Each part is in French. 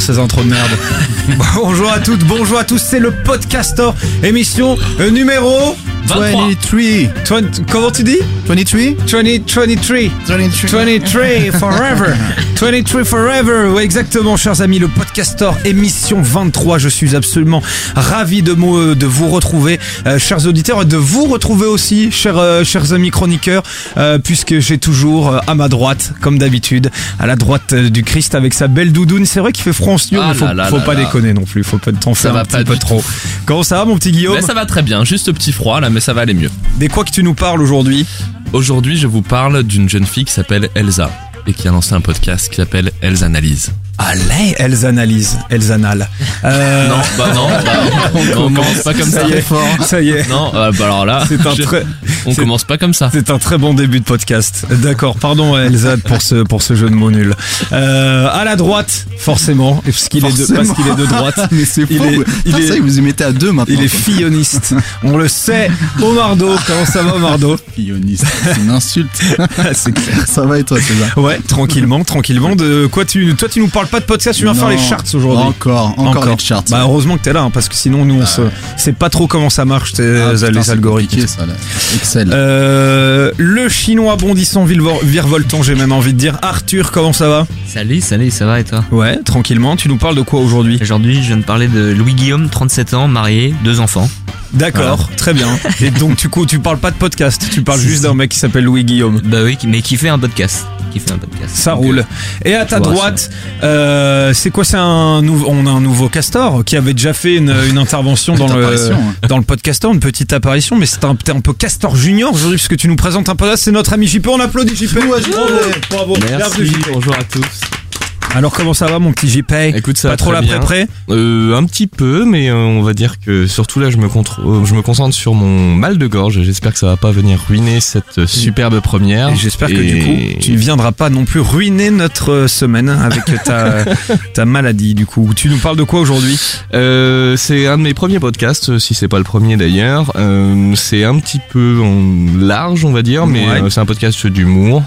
J'adore ces intros de merde. bonjour à toutes, bonjour à tous, c'est le Podcaster, émission euh, numéro 23. 23. 20 comment tu dis? 23 20, 23. 23 forever. 23 forever. Oui, exactement, chers amis, le podcaster émission 23. Je suis absolument ravi de, vous retrouver, euh, chers auditeurs, et de vous retrouver aussi, chers, euh, chers amis chroniqueurs, euh, puisque j'ai toujours euh, à ma droite, comme d'habitude, à la droite euh, du Christ avec sa belle doudoune. C'est vrai qu'il fait froid en studio, Ah mais faut, là là faut là pas là. déconner non plus. Faut pas t'en faire va un pas petit peu trop. Comment ça va, mon petit Guillaume? Ben, ça va très bien, juste petit froid là, mais ça va aller mieux. Des quoi que tu nous parles aujourd'hui Aujourd'hui, je vous parle d'une jeune fille qui s'appelle Elsa et qui a lancé un podcast qui s'appelle Elsa Analyse. Allez, elles analysent, elles analent. Euh, Non, bah non, bah, on commence pas comme ça. ça y est, ça y est. Non, euh, bah alors là, C'est un je- très, on c'est- commence pas comme ça. c'est un très bon début de podcast. D'accord, pardon Elsa pour ce pour ce jeu de mots nul. Euh, à la droite, forcément, parce qu'il est de Forcément. parce qu'il est de droite. Mais c'est Il faux. est- il est- ça, vous y mettez à deux maintenant. Il est filloniste. On le sait. Omardo, comment ça va Omardo filloniste. C'est une insulte. C'est clair. ça va et toi, César Ouais, tranquillement, tranquillement. De quoi tu toi tu nous parles pas de podcast, tu viens faire les charts aujourd'hui. Encore, encore, les charts. Bah heureusement que t'es là, hein, parce que sinon nous on se, sait pas trop comment ça marche tes- Ah, putain, les algorithmes. ça, là. Excel. Euh, le chinois bondissant virevol- virevoltant, j'ai même envie de dire. Arthur, comment ça va? Salut, salut, ça va et toi? Ouais, tranquillement. Tu nous parles de quoi aujourd'hui? Aujourd'hui, je viens de parler de Louis Guillaume, 37 ans, marié, deux enfants. D'accord, très bien. Et donc du coup, tu parles pas de podcast, tu parles juste d'un mec qui s'appelle Louis Guillaume. Bah oui, mais qui fait un podcast. Qui fait un podcast. Ça Donc, roule. Et à ta droite, euh, c'est quoi C'est un nouveau, on a un nouveau castor qui avait déjà fait une, une intervention dans le hein. dans le podcaster, une petite apparition, mais c'est un, t'es un peu castor junior aujourd'hui puisque tu nous présentes un podcast. C'est notre ami JP, on applaudit JP. Bravo, bravo. Bienvenue, JP. bonjour à tous. Alors comment ça va mon petit JP Écoute, ça Pas va trop la pré Euh, un petit peu, mais euh, on va dire que surtout là, je me, contre- euh, je me concentre sur mon mal de gorge. J'espère que ça va pas venir ruiner cette superbe première. J'espère que du coup, tu ne viendras pas non plus ruiner notre semaine avec ta, ta maladie. Du coup, tu nous parles de quoi aujourd'hui? C'est un de mes premiers podcasts, si c'est pas le premier d'ailleurs. C'est un petit peu large, on va dire, mais Ouais. c'est un podcast d'humour.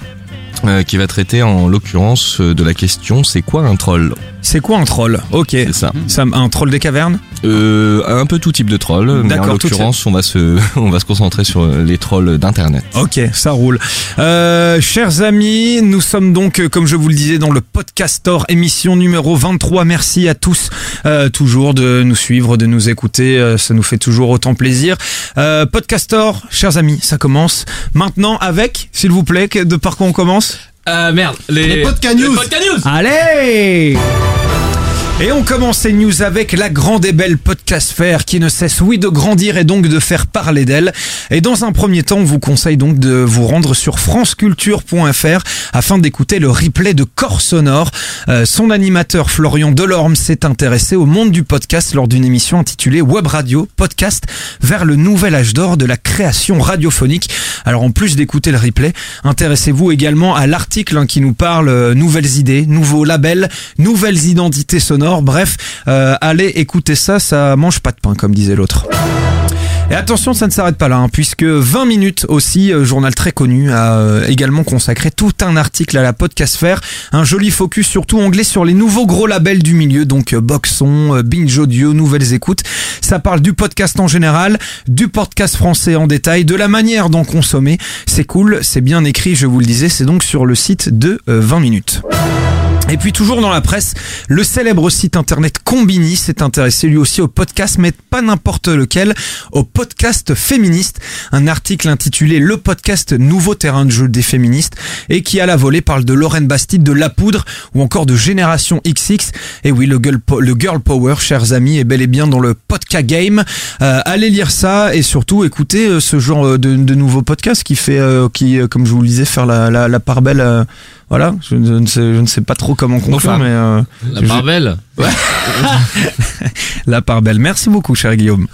Euh, qui va traiter en l'occurrence euh, de la question c'est quoi un troll C'est quoi un troll Ok. C'est ça. Ça, un troll des cavernes Euh, un peu tout type de troll, mais en D'accord, tout l'occurrence on va se on va se concentrer sur les trolls d'internet. Ok, ça roule. Euh, chers amis, nous sommes donc, euh, comme je vous le disais, dans le Podcastor, émission numéro 23. Merci à tous, euh, toujours de nous suivre, de nous écouter. euh, ça nous fait toujours autant plaisir. Euh, Podcastor, chers amis, ça commence maintenant avec, s'il vous plaît, que- de par quoi on commence Euh, merde, les, Les podcast news. news. Allez et on commence ces news avec la grande et belle podcast faire qui ne cesse, oui, de grandir et donc de faire parler d'elle. Et dans un premier temps, on vous conseille donc de vous rendre sur franceculture.fr afin d'écouter le replay de Corps Sonore. Euh, son animateur Florian Delorme s'est intéressé au monde du podcast lors d'une émission intitulée Web Radio Podcast vers le nouvel âge d'or de la création radiophonique. Alors en plus d'écouter le replay, intéressez-vous également à l'article hein, qui nous parle euh, nouvelles idées, nouveaux labels, nouvelles identités sonores. Bref, euh, allez écouter ça, ça mange pas de pain comme disait l'autre. Et attention, ça ne s'arrête pas là, hein, puisque 20 minutes aussi, euh, journal très connu, a euh, également consacré tout un article à la podcastfère, un joli focus surtout anglais sur les nouveaux gros labels du milieu, donc euh, Boxon, euh, Binge Audio, Nouvelles Écoutes. Ça parle du podcast en général, du podcast français en détail, de la manière d'en consommer. C'est cool, c'est bien écrit, je vous le disais, c'est donc sur le site de euh, 20 minutes. Et puis toujours dans la presse, le célèbre site internet Combini s'est intéressé lui aussi au podcast, mais pas n'importe lequel, au podcast féministe. Un article intitulé Le podcast nouveau terrain de jeu des féministes et qui à la volée parle de Lorraine Bastide, de La Poudre ou encore de Génération XX. Et oui, le girl, le girl power, chers amis, est bel et bien dans le podcast game. Euh, allez lire ça et surtout écoutez euh, ce genre euh, de, de nouveaux podcasts qui fait, euh, qui, comme je vous le disais, faire la, la, la part belle. euh, voilà, je, je ne sais, je ne sais pas trop comment conclure, mais euh, La je- part belle. la part belle. Merci beaucoup, cher Guillaume.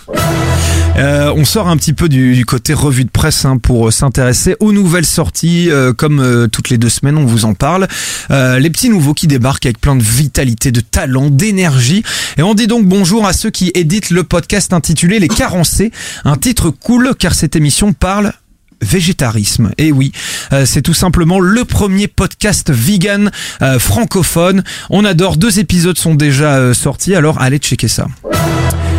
Euh, on sort un petit peu du, du côté revue de presse hein, pour euh, s'intéresser aux nouvelles sorties. euh, comme euh, toutes les deux semaines, on vous en parle. Les petits nouveaux qui débarquent avec plein de vitalité, de talent, d'énergie. Et on dit donc bonjour à ceux qui éditent le podcast intitulé Les Carencés. Un titre cool car cette émission parle végétarisme. Et oui, euh, c'est tout simplement le premier podcast vegan euh, francophone. On adore, deux épisodes sont déjà euh, sortis, alors allez checker ça.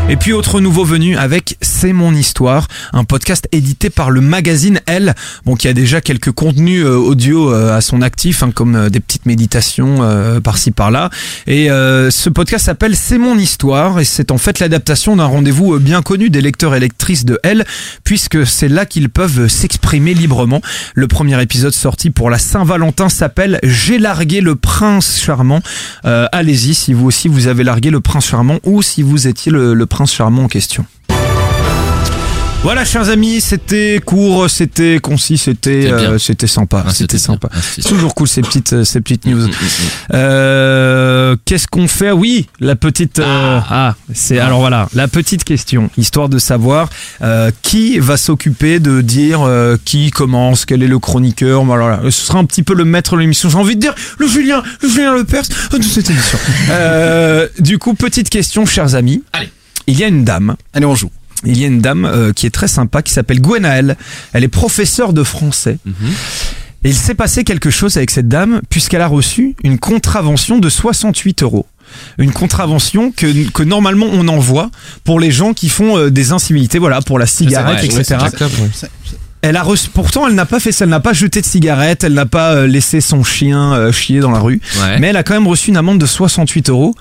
Et puis autre nouveau venu avec C'est mon histoire, un podcast édité par le magazine Elle, bon qui a déjà quelques contenus euh, audio à son actif, hein, comme des petites méditations par-ci par-là. Et ce podcast s'appelle C'est mon histoire et c'est en fait l'adaptation d'un rendez-vous bien connu des lecteurs et lectrices de Elle, puisque c'est là qu'ils peuvent s'exprimer librement. Le premier épisode sorti pour la Saint-Valentin s'appelle J'ai largué le prince charmant. Euh, Allez-y si vous aussi vous avez largué le prince charmant ou si vous étiez le, le prince charmant en question. Voilà, chers amis, c'était court, c'était concis, c'était euh, c'était sympa, Ah, c'était sympa. Ah, toujours cool ces petites euh, ces petites news. Mm, mm, mm. Euh, Qu'est-ce qu'on fait? Oui, la petite. euh, ah, c'est alors voilà la petite question, histoire de savoir euh, qui va s'occuper de dire euh, qui commence, quel est le chroniqueur? Voilà, ce sera un petit peu le maître de l'émission. J'ai envie de dire le Julien, le Julien Lepers de cette émission. Euh, du coup, petite question, chers amis. Allez. Il y a une dame. Allez, on joue. Il y a une dame euh, qui est très sympa, qui s'appelle Gwenaëlle. Elle est professeure de français. Mhm. Et il s'est passé quelque chose avec cette dame, puisqu'elle a reçu une contravention de 68 euros. Une contravention que, que normalement on envoie pour les gens qui font euh, des incivilités, voilà, pour la cigarette, etc. Elle a reçu, pourtant elle n'a pas fait ça, elle n'a pas jeté de cigarette, elle n'a pas euh, laissé son chien euh, chier dans la rue, Ouais. mais elle a quand même reçu une amende de 68 euros.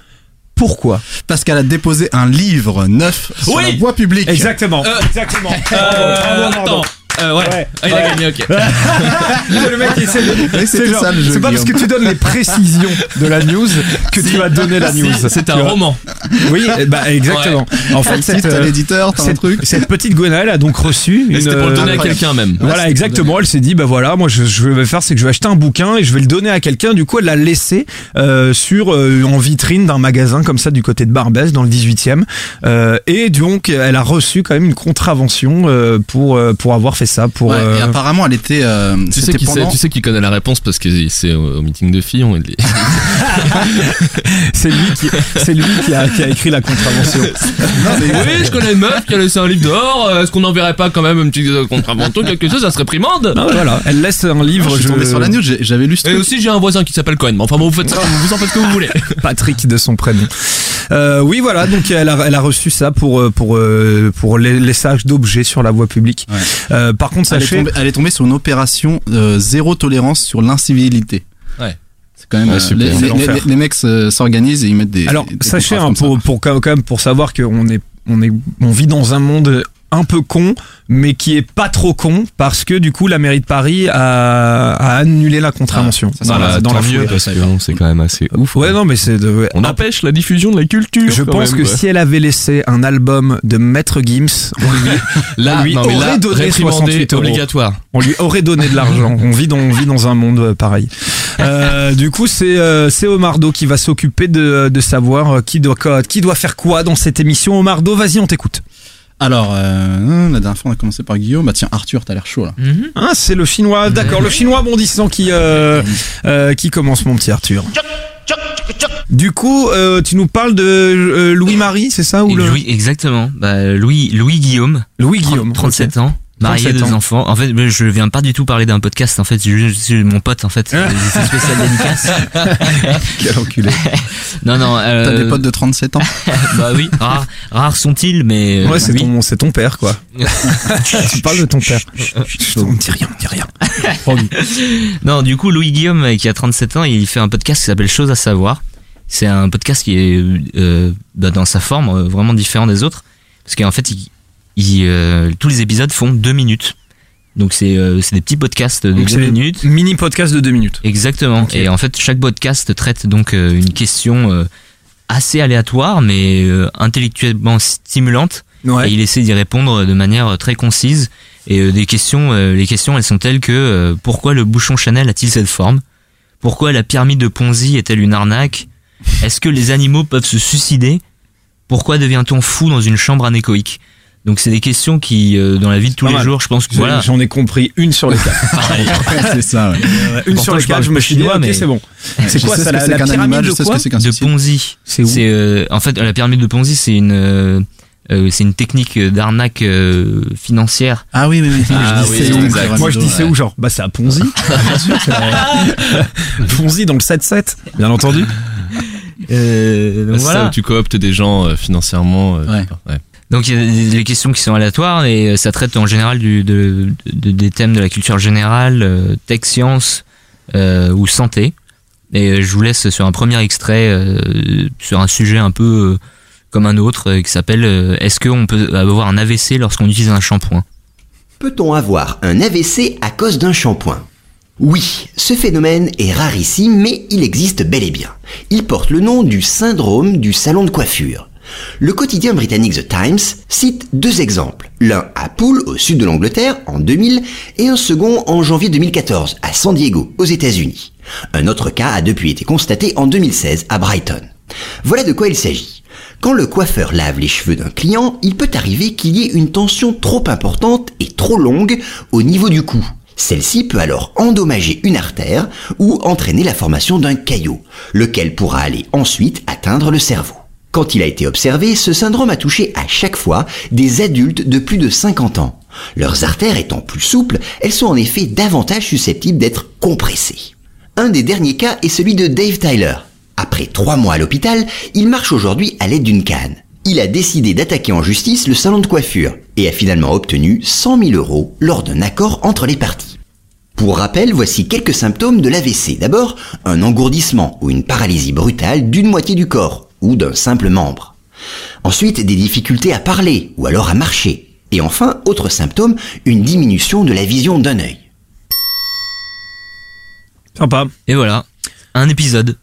Pourquoi? Parce qu'elle a déposé un livre neuf sur Oui. la voie publique. Exactement. Exactement. attends. Euh, ouais. Ouais. Ah, il a gagné, ok. le mec qui essaie de- C'est c'était genre- ça le jeu. c'est pas parce que tu donnes les précisions de la news que tu vas donner la news. C'est un roman. Oui, bah exactement. En fait, cette, euh, l'éditeur, t'as un cette, truc. cette petite Gwenaëlle a donc reçu c'était pour le donner à euh, quelqu'un même. Voilà, exactement. Elle s'est dit, bah voilà, moi, je, je vais faire, c'est que je vais acheter un bouquin et je vais le donner à quelqu'un. Du coup, elle l'a laissé euh, sur euh, en vitrine d'un magasin comme ça du côté de Barbès, dans le 18e. Euh, et donc, elle a reçu quand même une contravention euh, pour euh, pour avoir fait ça. Pour Ouais, et euh, apparemment, elle était. euh, Tu sais qui sait, pendant- tu sais qui connaît la réponse parce que c'est au, au meeting de filles. On est... c'est lui qui c'est lui qui a, qui a écrit la contravention. Non, mais- oui, je connais une meuf qui a laissé un livre dehors. euh, Est-ce qu'on n'enverrait pas quand même un petit contravention, quelque chose, ça serait primande Non, voilà, elle laisse un livre. je suis tombé sur la news, j'avais lu ce Et truc. aussi, j'ai un voisin qui s'appelle Cohen. Mais enfin bon, vous faites ça, vous en faites ce que vous voulez. Patrick de son prénom. Euh, oui, voilà. Donc elle a, elle a reçu ça pour pour pour les laissage d'objets sur la voie publique. Ouais. Euh, par contre, Elle est, sachez. tombée, elle est tombée sur une opération euh, zéro tolérance sur l'incivilité. Ouais. C'est quand même. Ouais, euh, les, C'est les- l'enfer. les- les mecs se- s'organisent et ils mettent des. Alors des sachez hein, pour pour quand même pour savoir qu'on est on est on vit dans un monde un peu con, mais qui est pas trop con parce que du coup la mairie de Paris a, a annulé la contravention Ah, ça, dans la, dans la mieux parce que c'est quand même assez ouf. Ouais non mais c'est de, On empêche la diffusion de la culture. je pense même, que si elle avait laissé un album de Maître Gims, on lui, là, on lui non, aurait là, donné réprimandé 68 euros. obligatoire. on lui aurait donné de l'argent. On vit dans, on vit dans un monde euh, pareil. Euh, du coup, c'est euh, c'est Omardo qui va s'occuper de, de savoir euh, qui doit qui doit faire quoi dans cette émission. Omardo, vas-y, on t'écoute. Alors, euh, la dernière fois, on a commencé par Guillaume. Bah tiens, Arthur, t'as l'air chaud là. Mhm. Hein, c'est le chinois, d'accord, le chinois bondissant qui euh, euh, qui commence, mon petit Arthur. Du coup, euh, tu nous parles de euh, Louis-Marie, c'est ça ou le Louis, exactement. Bah, Louis, Louis Guillaume, Louis Guillaume, 37 ans. Marié, 37 deux ans. enfants. En fait, je viens pas du tout parler d'un podcast. En fait, c'est juste c'est mon pote. En fait, c'est une spéciale dédicace. Quel enculé. Non, non. Euh, T'as des potes de 37 ans? Bah oui. Rares, rares sont-ils, mais. euh, Ouais, c'est oui. ton c'est ton père quoi. tu parles de ton père. On dit rien, on dit rien. Non, du coup, Louis Guillaume, euh, qui a 37 ans, il fait un podcast qui s'appelle Chose à savoir. C'est un podcast qui est euh, bah, dans sa forme euh, vraiment différent des autres, parce qu'en fait, il, euh, tous les épisodes font deux minutes. Donc c'est euh, des petits podcasts de Donc, deux minutes. Mini podcast de deux minutes. Exactement. Et en fait, chaque podcast traite donc euh, une question assez aléatoire, mais intellectuellement stimulante. Ouais. Et il essaie d'y répondre de manière très concise. Et des questions, les questions, elles sont telles que pourquoi le bouchon Chanel a-t-il cette forme? Pourquoi la pyramide de Ponzi est-elle une arnaque? Est-ce que les animaux peuvent se suicider? Pourquoi devient-on fou dans une chambre anéchoïque? Donc c'est des questions qui, euh, dans la vie de tous les mal. jours, je pense que voilà. J'en ai compris une sur les quatre. C'est ça, ouais. une Pourtant, sur les quatre, je me suis dit, ok, mais- c'est bon. C'est quoi ça, la, la pyramide animal, de ce quoi que de. Ponzi. C'est où C'est euh, en fait la pyramide de Ponzi, c'est une euh, Euh, c'est une technique d'arnaque euh, financière. Ah oui, oui, oui. Ah je dis exact. Moi je dis c'est ouais. où genre Bah c'est à Ponzi. Bien sûr, Ponzi dans le 7-7, bien entendu. Euh, donc C'est ça où tu cooptes des gens euh, financièrement. euh, Ouais. ouais. Donc il y a des, questions qui sont aléatoires et euh, ça traite en général des thèmes de la culture générale, euh, tech, science euh, ou santé. Et je vous laisse sur un premier extrait sur un sujet un peu comme un autre qui s'appelle Est-ce qu'on peut avoir un AVC lorsqu'on utilise un shampoing? Peut-on avoir un AVC à cause d'un shampoing? Oui, ce phénomène est rarissime, mais il existe bel et bien. Il porte le nom du syndrome du salon de coiffure. Le quotidien britannique The Times cite deux exemples. L'un à Poole, au sud de l'Angleterre, en 2000, et un second en janvier 2014, à San Diego, aux États-Unis. Un autre cas a depuis été constaté en 2016 à Brighton. Voilà de quoi il s'agit. Quand le coiffeur lave les cheveux d'un client, il peut arriver qu'il y ait une tension trop importante et trop longue au niveau du cou. Celle-ci peut alors endommager une artère ou entraîner la formation d'un caillot, lequel pourra aller ensuite atteindre le cerveau. Quand il a été observé, ce syndrome a touché à chaque fois des adultes de plus de 50 ans. Leurs artères étant plus souples, elles sont en effet davantage susceptibles d'être compressées. Un des derniers cas est celui de Dave Tyler. Après trois mois à l'hôpital, il marche aujourd'hui à l'aide d'une canne. Il a décidé d'attaquer en justice le salon de coiffure et a finalement obtenu 100 000 euros lors d'un accord entre les parties. Pour rappel, voici quelques symptômes de l'AVC. D'abord, un engourdissement ou une paralysie brutale d'une moitié du corps ou d'un simple membre. Ensuite, des difficultés à parler ou alors à marcher. Et enfin, autre symptôme, une diminution de la vision d'un œil. Sympa. Et voilà, un épisode.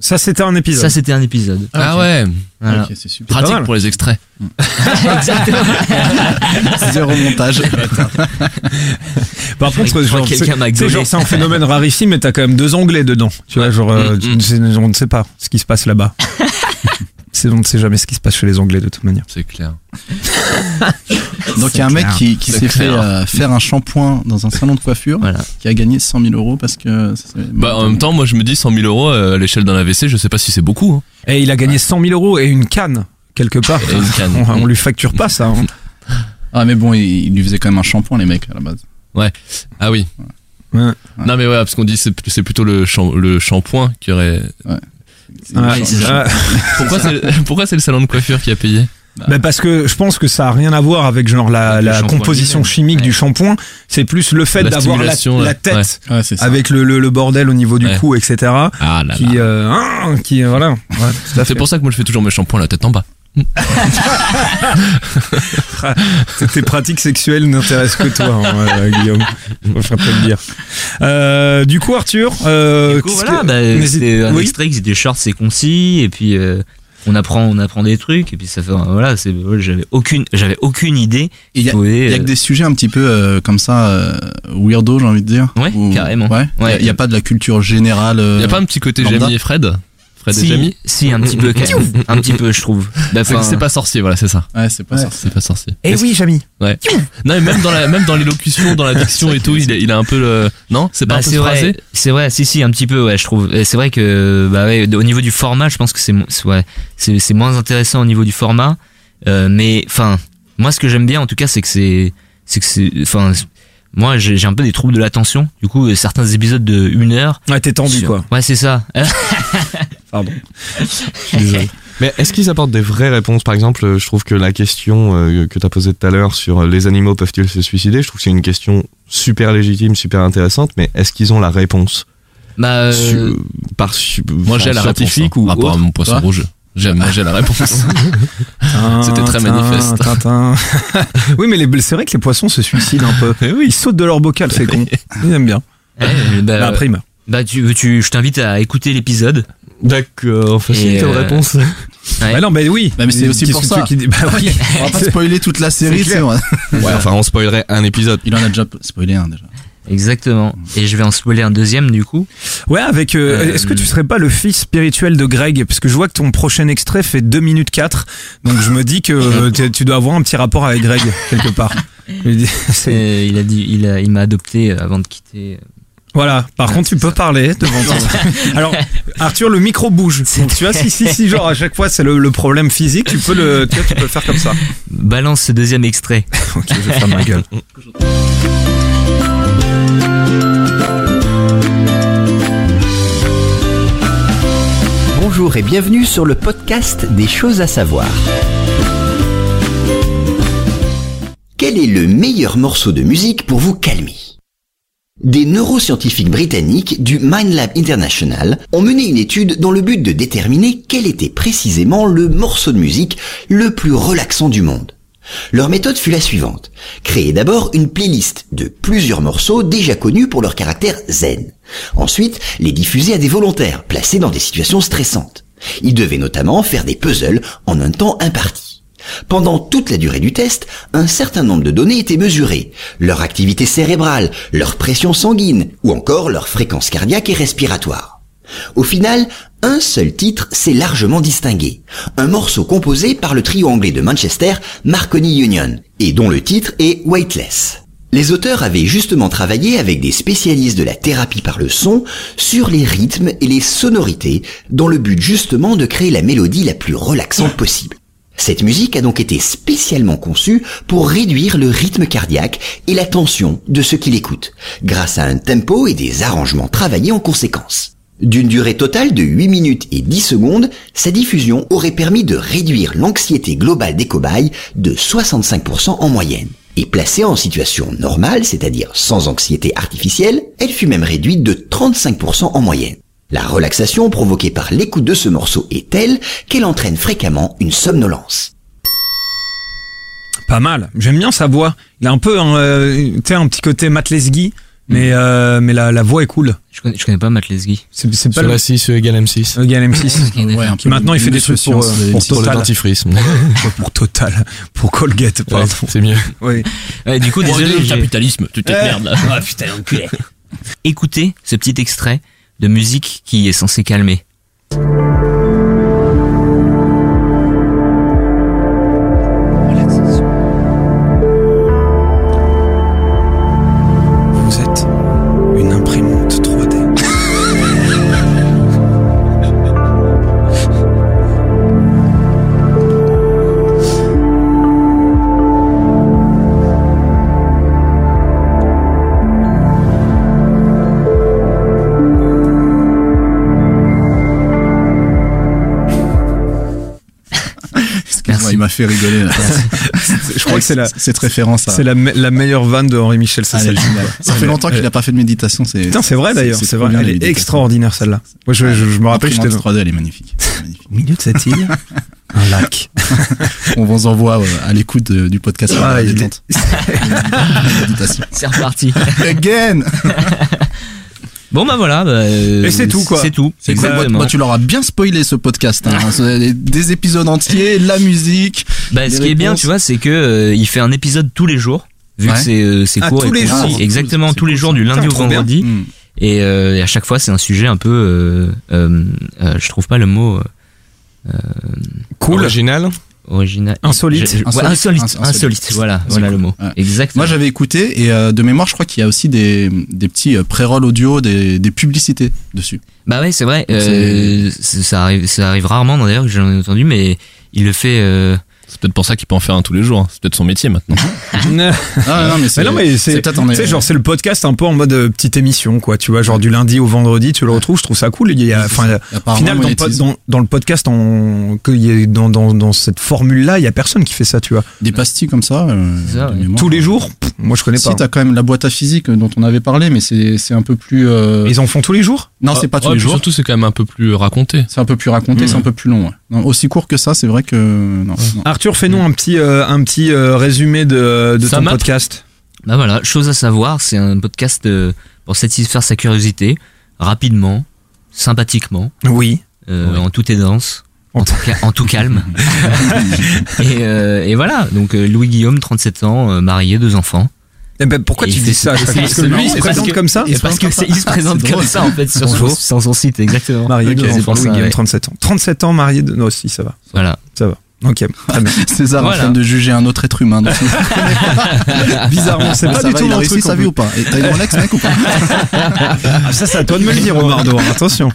Ça c'était un épisode. Ça c'était un épisode. Ah ok. ouais, Voilà. C'est super. pratique mal. pour les extraits. Zéro montage. Par contre, genre, c'est- genre un phénomène rarissime, mais t'as quand même deux onglets dedans. Tu vois, genre euh, Mm, tu- mm. c'est- on ne sait pas ce qui se passe là-bas. c'est on ne sait jamais ce qui se passe chez les Anglais de toute manière. C'est clair. Donc il y a un mec qui, s'est fait euh, faire un shampoing dans un salon de coiffure, Voilà. qui a gagné 100 000 euros parce que. ça, Bah en même temps, moi je me dis 100 000 euros euh, à l'échelle d'un AVC, je sais pas si c'est beaucoup. hein. Et il a gagné 100 000 euros et une canne quelque part. Et une canne. On, on lui facture pas ça. hein. Ah mais bon, il, il lui faisait quand même un shampoing les mecs à la base. Ah oui. Ouais. Non mais ouais, parce qu'on dit c'est c'est plutôt le shampoing qui aurait. Ouais, ça. Pourquoi c'est pourquoi c'est le salon de coiffure qui a payé Bah, parce que je pense que ça a rien à voir avec genre la, la composition chimique Ouais. du shampoing. C'est plus le fait La d'avoir la, la ouais. tête Ouais, c'est ça. avec le, le, le bordel au niveau du Ouais. cou, etc. Ah là Qui, euh, hein, qui voilà. Ouais, tout à C'est fait. pour ça que moi je fais toujours mes shampoings la tête en bas. Tes- pratiques sexuelles n'intéressent que toi, hein, euh, Guillaume. Je préfère te le dire. Euh, du coup, Arthur, euh, Du coup, qu'est-ce voilà, que- bah, c'était un oui. extrait qui était short, c'est concis, et puis euh, on apprend, on apprend des trucs, et puis ça fait, voilà, c'est, j'avais aucune, j'avais aucune idée. Il y a, y a que des sujets un petit peu euh, comme ça, euh, weirdo, j'ai envie de dire. Ouais, carrément. Ouais. Il y a- Ouais. il y a, pas de la culture générale. euh, Il y a pas un petit côté. Jamie et Fred? Fred et si, Jamie si, un petit peu, quand même. un petit peu, je trouve. Bah, C'est enfin, c'est pas sorcier, voilà, c'est ça. Ouais, c'est pas Ouais. ça. C'est pas sorcier. Eh oui, Jamy. Ouais. Non, mais même dans la, même dans l'élocution, dans la diction et tout, il a, il a un peu le, non? C'est pas Bah, un peu c'est phrasé? vrai, c'est vrai, si si un petit peu ouais je trouve. Et C'est vrai que bah ouais, au niveau du format, je pense que c'est mo- c'est- ouais, c'est c'est moins intéressant au niveau du format, Euh, mais enfin moi ce que j'aime bien en tout cas c'est que c'est c'est que c'est enfin moi j'ai un peu des troubles de l'attention. Du coup certains épisodes de une heure. Ouais, t'es tendu, sur- quoi. Ouais c'est ça. Pardon. Je suis désolé. Mais Est-ce qu'ils apportent des vraies réponses? Par exemple, euh, je trouve que la question euh, que tu as posée tout à l'heure sur euh, les animaux peuvent-ils se suicider, je trouve que c'est une question super légitime, super intéressante, mais est-ce qu'ils ont la réponse? Bah euh, Su- par su- moi j'ai la scientifique réponse, hein, ou rapport à autre? mon poisson rouge. J'aime, moi j'ai la réponse. C'était très Tin, manifeste. tin, tin. oui, mais les- c'est vrai que les poissons se suicident un peu. Ils sautent de leur bocal, c'est con. Ils aiment bien. ouais, bah, Bah, après, ils meurent. Bah, tu tu je t'invite à écouter l'épisode. D'accord, facile comme euh, réponse. Ouais. Bah non, bah oui. Bah, mais c'est aussi pour ça. Bah oui. On va pas spoiler toute la série, C'est ouais. Ouais, enfin, on spoilerait un épisode. Il en a déjà spoilé un déjà. Exactement. Et je vais en spoiler un deuxième du coup. Ouais, avec. euh, Euh, Est-ce que tu serais pas le fils spirituel de Greg? Parce que je vois que ton prochain extrait fait 2 minutes 4 Donc je me dis que euh, tu dois avoir un petit rapport avec Greg quelque part. Euh, il a dit, il a, il m'a adopté avant de quitter. Voilà. Par contre, tu peux parler devant ton. Alors, Arthur, le micro bouge. Donc, tu vois, si, si, si, genre à chaque fois, c'est le, le problème physique. Tu peux le, tu vois, tu peux le faire comme ça. Balance ce deuxième extrait. Ok, je faire ma gueule. Bonjour et bienvenue sur le podcast des choses à savoir. Quel est le meilleur morceau de musique pour vous calmer? Des neuroscientifiques britanniques du MindLab International ont mené une étude dans le but de déterminer quel était précisément le morceau de musique le plus relaxant du monde. Leur méthode fut la suivante. Créer d'abord une playlist de plusieurs morceaux déjà connus pour leur caractère zen. Ensuite, les diffuser à des volontaires placés dans des situations stressantes. Ils devaient notamment faire des puzzles en un temps imparti. Pendant toute la durée du test, un certain nombre de données étaient mesurées. Leur activité cérébrale, leur pression sanguine ou encore leur fréquence cardiaque et respiratoire. Au final, un seul titre s'est largement distingué. Un morceau composé par le trio anglais de Manchester, Marconi Union, et dont le titre est Weightless. Les auteurs avaient justement travaillé avec des spécialistes de la thérapie par le son sur les rythmes et les sonorités dans le but justement de créer la mélodie la plus relaxante possible. Cette musique a donc été spécialement conçue pour réduire le rythme cardiaque et la tension de ceux qui l'écoutent, grâce à un tempo et des arrangements travaillés en conséquence. D'une durée totale de 8 minutes et 10 secondes, sa diffusion aurait permis de réduire l'anxiété globale des cobayes de 65% en moyenne. Et placée en situation normale, c'est-à-dire sans anxiété artificielle, elle fut même réduite de 35% en moyenne. La relaxation provoquée par l'écoute de ce morceau est telle qu'elle entraîne fréquemment une somnolence. Pas mal. J'aime bien sa voix. Il a un peu, un, euh, tu sais, un petit côté Matt Lesguy, mais euh, mais la, la voix est cool. Je connais, je connais pas Matt Lesguy. C'est c'est pas Sur le la 6 égale M6. le gars M6. Ouais, un Qui maintenant il fait des trucs pour, euh, pour. Pour le Total, dentifrice. pour Total, pour Colgate, Ouais, pardon. c'est mieux. Oui. Ouais, du coup, désolé. j'ai- capitalisme, tu Eh. t'emmerdes là. Ah putain, enculé. Écoutez ce petit extrait de musique qui est censé calmer. M'a fait rigoler. là. Je crois que c'est la, Cette référence c'est la, me- la meilleure vanne de Henri Michel Ah, Sassel. géniale. Ça fait longtemps qu'il a pas fait de méditation. C'est. Vrai d'ailleurs, c'est vrai. Elle est extraordinaire celle-là. Moi, je, je, je me rappelle, j'étais L'imprimante dans 3D, elle est magnifique. Magnifique. au milieu de cette île, un lac. On vous envoie euh, à l'écoute de- du podcast. Ah. C'est reparti. Again. Bon bah voilà. bah, euh, Et c'est tout, quoi. C'est tout. C'est. Moi, moi, tu leur as bien spoilé ce podcast. Hein. Des épisodes entiers, la musique. Bah, ce qui est bien, tu vois, c'est que euh, il fait un épisode tous les jours. Vu Ouais. que c'est euh, c'est Ah, court tous et les jours. Exactement, tous les jours du lundi au vendredi. Hmm. Et, euh, et à chaque fois, c'est un sujet un peu. Je trouve pas le mot Cool. Original. Original. Insolite. Je- je- ouais, Insolite. insolite. Ins- Insolite. insolite. Voilà, voilà cool. le mot. Ouais. Exactement. Moi, j'avais écouté et euh, de mémoire, je crois qu'il y a aussi des, des petits euh, pré-rolls audio, des, des publicités dessus. Bah ouais, c'est vrai. Euh, ça arrive, ça arrive rarement d'ailleurs que j'en ai entendu, mais il le fait. euh, C'est peut-être pour ça qu'il peut en faire un tous les jours. hein. C'est peut-être son métier maintenant. Ah non, mais c'est Mais non, mais c'est, peut-être en tu sais, genre, c'est le podcast un peu en mode euh, petite émission, quoi. Tu vois, genre du lundi au vendredi, tu le retrouves. Je trouve ça cool. Il y a, enfin, final, dans, le po- monétise. dans, dans le podcast, en, que y dans, dans, dans cette formule-là, il y a personne qui fait ça, tu vois. des pastilles comme ça. euh, C'est ça, de ouais. mémoire. Tous les jours, pff, moi, je connais Si pas. t'as quand même la boîte à physique euh, dont on avait parlé, mais c'est c'est un peu plus. euh, Ils en font tous les jours? Non, c'est pas tous Ouais, les puis jours. Surtout, c'est quand même un peu plus raconté. C'est un peu plus raconté, c'est un peu plus long. ouais. Non, aussi court que ça, c'est vrai que non. non. Arthur, fais-nous un petit, euh, un petit euh, résumé de, de Ça ton map podcast. Bah voilà, chose à savoir, c'est un podcast euh, pour satisfaire sa curiosité, rapidement, sympathiquement, Oui. euh, Ouais. en toute aisance, En en tout, ca- en tout calme. et, euh, et voilà, donc euh, Louis Guillaume, 37 ans, euh, marié, deux enfants. Eh ben, pourquoi Et tu dis ça Parce que lui, il se c'est parce présente que- comme ça Et parce que c'est- il se présente comme ça en fait sur son, Bonjour. sur son site, exactement. Marié Ok, de enfants, Louis ouais. 37 ans. 37 ans, marié de... Non, si, ça va. Voilà. Ça va. Ok, très bien. César Voilà. en train de juger un autre être humain. donc- Bizarrement, c'est pas ça du va, tout mon truc. sa vie ou pas Et T'as une Rolex, mec, ou pas Ah, ça, c'est à toi de me le dire, Romardo. Attention.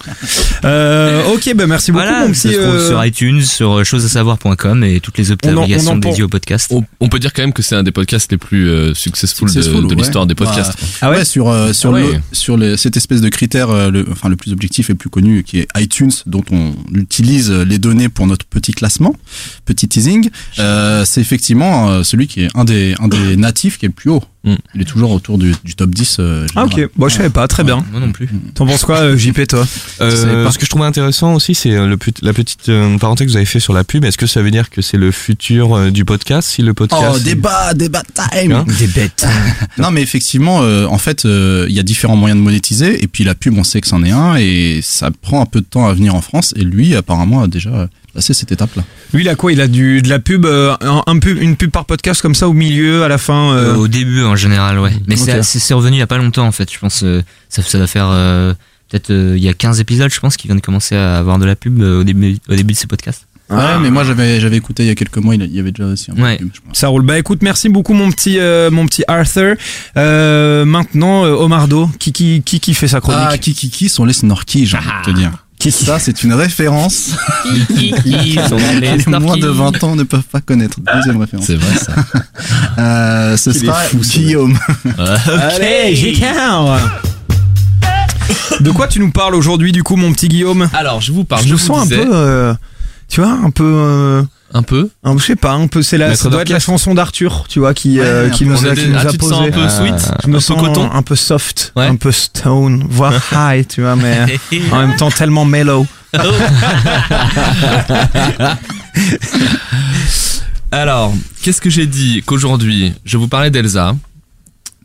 Euh, ok, ben merci beaucoup, Voilà, euh, sur iTunes, sur euh, chosesasavoir.com et toutes les autres applications dédiées au podcast. On, on peut dire quand même que c'est un des podcasts les plus euh, successful, de- Successful, de, ouais. l'histoire des podcasts. Bah, Ah ouais ouais, sur euh, sur Ah le ouais. sur les, cette espèce de critère, euh, le, enfin le plus objectif et le plus connu, qui est iTunes, dont on utilise les données pour notre petit classement, petit teasing. Euh, c'est effectivement euh, celui qui est un des un des natifs qui est le plus haut. Mm. Il est toujours autour du, du top 10. euh, Ah, général. ok. Bon, je savais pas. Très bien. Moi non plus. T'en penses quoi, euh, JP, toi Euh, ce que je trouvais intéressant aussi, c'est le put- la petite euh, parenthèse que vous avez fait sur la pub. Est-ce que ça veut dire que c'est le futur euh, du podcast si le podcast Oh, est- débat, débat time Hein Des bêtes. Non, mais effectivement, euh, en fait, euh, il y a différents moyens de monétiser, et puis la pub, on sait que c'en est un, et ça prend un peu de temps à venir en France, et lui, apparemment, a déjà passé cette étape-là. Lui, il a quoi Il a du, de la pub, euh, un, pub, une pub par podcast comme ça au milieu, à la fin. euh, Euh, au début en général, ouais. Mais Ok. c'est- revenu il y a pas longtemps en fait. Je pense euh, ça, ça va faire euh, peut-être euh, il y a 15 épisodes, je pense, qui viennent de commencer à avoir de la pub euh, au début au début de ces podcasts. Ouais, mais moi, j'avais, j'avais écouté il y a quelques mois, il y avait déjà aussi un Ouais. je pense. Ça roule. Bah écoute, merci beaucoup mon petit euh, mon petit Arthur. Euh, maintenant, euh, Omardo, qui qui qui qui fait sa chronique Ah, qui, qui, qui sont les snorkies, j'ai envie de te dire. Qui qui Ça, c'est une référence. Ils sont les Les moins de 20 ans ne peuvent pas connaître. Deuxième référence. C'est vrai ça. Euh, ce sera fou, Guillaume. Allez, JK De quoi tu nous parles aujourd'hui, du coup, mon petit Guillaume? Alors, je vous parle. Je je me vous sens un peu, euh, tu vois, un peu, euh, un peu. un- je sais pas, un peu. C'est la, ça doit être la chanson d'Arthur, tu vois, qui euh, qui nous a, qui des- nous ah, a tu te posé. sens un peu Euh, sweet, je me un peu sens coton. un peu soft, Ouais. un peu stone, voire high, tu vois, mais en même temps tellement mellow. Alors, qu'est-ce que j'ai dit Qu'aujourd'hui, je vous parlais d'Elsa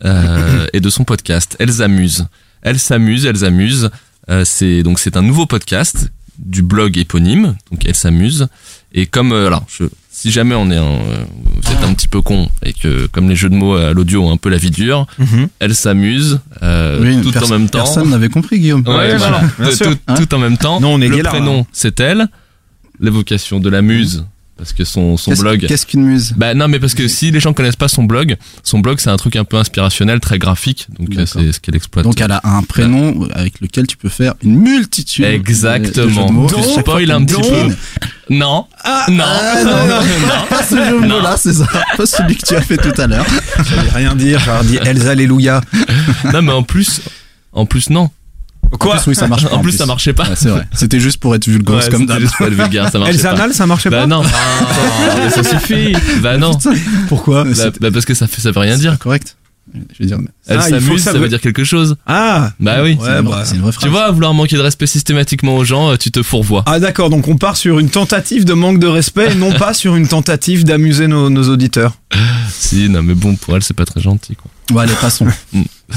euh, et de son podcast. Elle s'amuse. Elle s'amuse, elle s'amuse. Euh, c'est donc c'est un nouveau podcast du blog éponyme. Donc elle s'amuse. Et comme euh, alors, je, si jamais on est un, euh, vous êtes un petit peu con et que comme les jeux de mots à l'audio ont un peu la vie dure, Mhm. elle s'amuse euh, Oui, tout en même temps. Personne n'avait compris, Guillaume. Ouais, Ouais, voilà. bien tout, sûr. tout- Hein tout en même temps. Non, on est le prénom, c'est elle. L'évocation de la muse, parce que son, son Qu'est-ce- blog. Qu'est-ce qu'une muse? Bah non, mais parce que si les gens connaissent pas son blog, son blog c'est un truc un peu inspirationnel, très graphique, donc euh, c'est ce qu'elle exploite. Donc elle a un prénom avec lequel tu peux faire une multitude. de- de Exactement. jeux de mots. Donc, spoil un petit peu. Non, Ah, non, Ah, non, non, pas ce jeu de Non. mots-là, c'est ça. Pas celui que tu as fait tout à l'heure. J'allais rien dire, j'aurais dit Elsa Alléluia. non, mais en plus, en plus non. Quoi En plus, oui, ça marche pas. en plus, ça marchait pas. Ouais, c'est vrai. C'était juste pour être vulgaire Ouais, comme d'hab. juste pour être vulgaire, ça marchait pas. Ça marchait Bah pas non, Ah, ça suffit. Bah non. Pourquoi Bah, bah parce que ça fait, ça veut rien dire. correct. Je veux dire, Elle Ah, s'amuse, ça ça veut dire quelque chose. Ah Bah oui. Ouais, bah, vraie Tu vois, vouloir manquer de respect systématiquement aux gens, euh, tu te fourvoies. Ah d'accord, donc on part sur une tentative de manque de respect et non pas sur une tentative d'amuser nos, nos auditeurs. Si, non, mais bon, pour elle, c'est pas très gentil, quoi. Bon, allez, passons.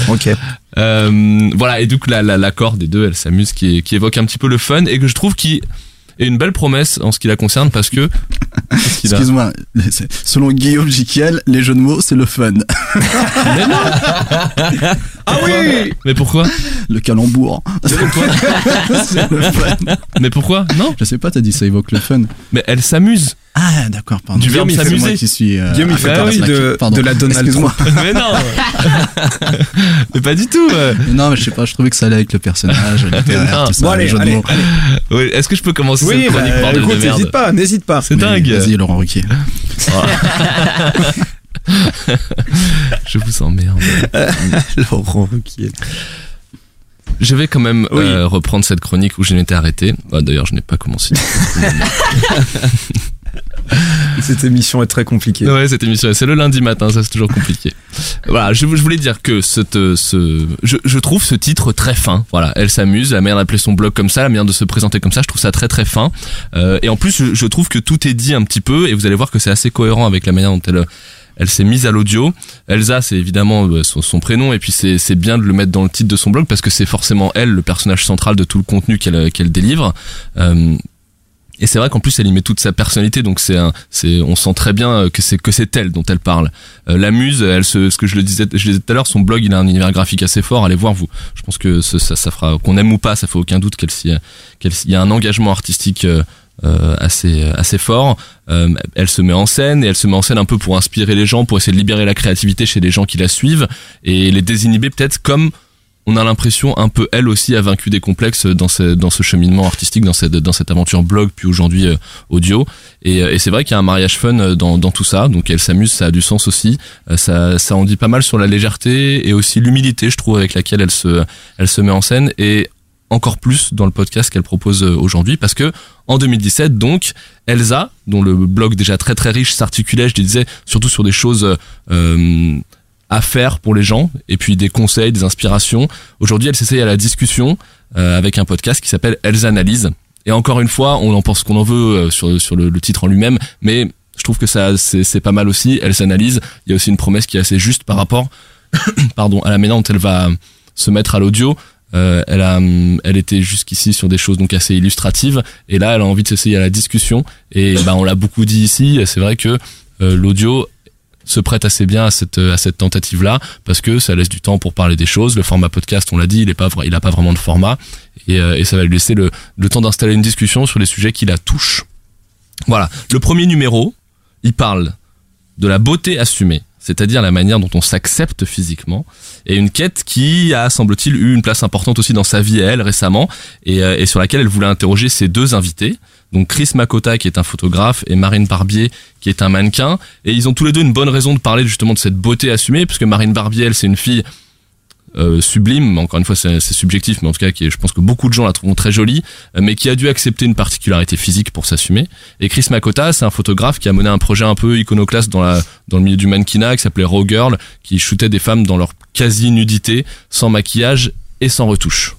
Ok. Euh, voilà, et donc la- la- l'accord des deux, elle s'amuse, qui, qui évoque un petit peu le fun et que je trouve qui est une belle promesse en ce qui la concerne parce que. Qu'il Excuse-moi. c'est- Selon Guillaume Jiquiel, les jeux de mots, c'est le fun. Mais non Ah oui Mais pourquoi? Le calembour. c'est le fun. Mais pourquoi? Non Je sais pas, t'as dit ça évoque le fun. Mais elle s'amuse Ah, d'accord, pardon. Du verbe C'est moi s'amuser. qui suis. euh, Guillaume, il fait partie de, la Donald. Trump. Mais non Mais pas du tout euh. Non, mais je sais pas, je trouvais que ça allait avec le personnage, Non. tout ça, Bon les allez, de mots. Est-ce que je peux commencer Oui, cette chronique bah, bordel de écoute, n'hésite pas, n'hésite pas. C'est Mais dingue Vas-y, Laurent Ruquier. Je vous emmerde. Laurent Ruquier. Je vais quand même Oui. euh, reprendre cette chronique où je m'étais arrêté. Ah, D'ailleurs, je n'ai pas commencé. Cette émission est très compliquée. Ouais, cette émission, c'est le lundi matin, ça c'est toujours compliqué. Voilà, je, je voulais dire que euh, ce, je, je trouve ce titre très fin. Voilà, elle s'amuse, la manière d'appeler son blog comme ça, la manière de se présenter comme ça, je trouve ça très très fin. Euh, et en plus, je, je trouve que tout est dit un petit peu, et vous allez voir que c'est assez cohérent avec la manière dont elle elle s'est mise à l'audio. Elsa, c'est évidemment euh, son, son prénom, et puis c'est bien de le mettre dans le titre de son blog parce que c'est forcément elle le personnage central de tout le contenu qu'elle qu'elle délivre. Euh, et c'est vrai qu'en plus elle y met toute sa personnalité, donc c'est c'est, on sent très bien euh, que c'est que c'est elle dont elle parle. Euh, la muse, elle se, ce que je le disais, je le disais tout à l'heure, son blog, il a un univers graphique assez fort. Allez voir vous. Je pense que ça, ça fera qu'on aime ou pas, ça fait aucun doute qu'elle s'y, qu'elle y a un engagement artistique euh, assez assez fort. elle se met en scène et elle se met en scène un peu pour inspirer les gens, pour essayer de libérer la créativité chez les gens qui la suivent et les désinhiber peut-être comme on a l'impression un peu elle aussi a vaincu des complexes dans ce, dans ce cheminement artistique, dans cette, dans cette aventure blog puis aujourd'hui euh, audio. Et, euh, et c'est vrai qu'il y a un mariage fun euh, dans, dans tout ça. Donc elle s'amuse, ça a du sens aussi. Ça, ça en dit pas mal sur la légèreté et aussi l'humilité, je trouve, avec laquelle elle se, elle se met en scène. Et encore plus dans le podcast qu'elle propose aujourd'hui parce que en 2017 donc Elsa dont le blog déjà très très riche s'articulait je disais surtout sur des choses euh, à faire pour les gens et puis des conseils, des inspirations. Aujourd'hui, elle s'essaye à la discussion euh, avec un podcast qui s'appelle Elles analyse. Et encore une fois, on en pense qu'on en veut euh, sur, sur le, titre en lui-même, mais je trouve que ça c'est pas mal aussi. Elle s'analyse. Il y a aussi une promesse qui est assez juste par rapport, pardon, à la manière dont elle va se mettre à l'audio. Euh, elle a, elle était jusqu'ici sur des choses donc assez illustratives, et là, elle a envie de s'essayer à la discussion. Et bah, on l'a beaucoup dit ici. C'est vrai que l'audio se prête assez bien à cette à cette tentative là parce que ça laisse du temps pour parler des choses. Le format podcast, on l'a dit, il est pas il pas vraiment de format et, euh, ça va lui laisser le, temps d'installer une discussion sur les sujets qui la touchent. Voilà. Le premier numéro, il parle de la beauté assumée c'est-à-dire la manière dont on s'accepte physiquement, et une quête qui a, semble-t-il, eu une place importante aussi dans sa vie, elle, récemment, et, euh, et, sur laquelle elle voulait interroger ses deux invités, donc Chris Makota, qui est un photographe, et Marine Barbier, qui est un mannequin, et ils ont tous les deux une bonne raison de parler justement de cette beauté assumée, puisque Marine Barbier, elle, c'est une fille euh, sublime, encore une fois c'est subjectif, mais en tout cas qui je pense que beaucoup de gens la trouvent très jolie, euh, mais qui a dû accepter une particularité physique pour s'assumer. Et Chris Makota, c'est un photographe qui a mené un projet un peu iconoclaste dans, le milieu du mannequinat qui s'appelait Raw Girl, qui shootait des femmes dans leur quasi-nudité, sans maquillage et sans retouche.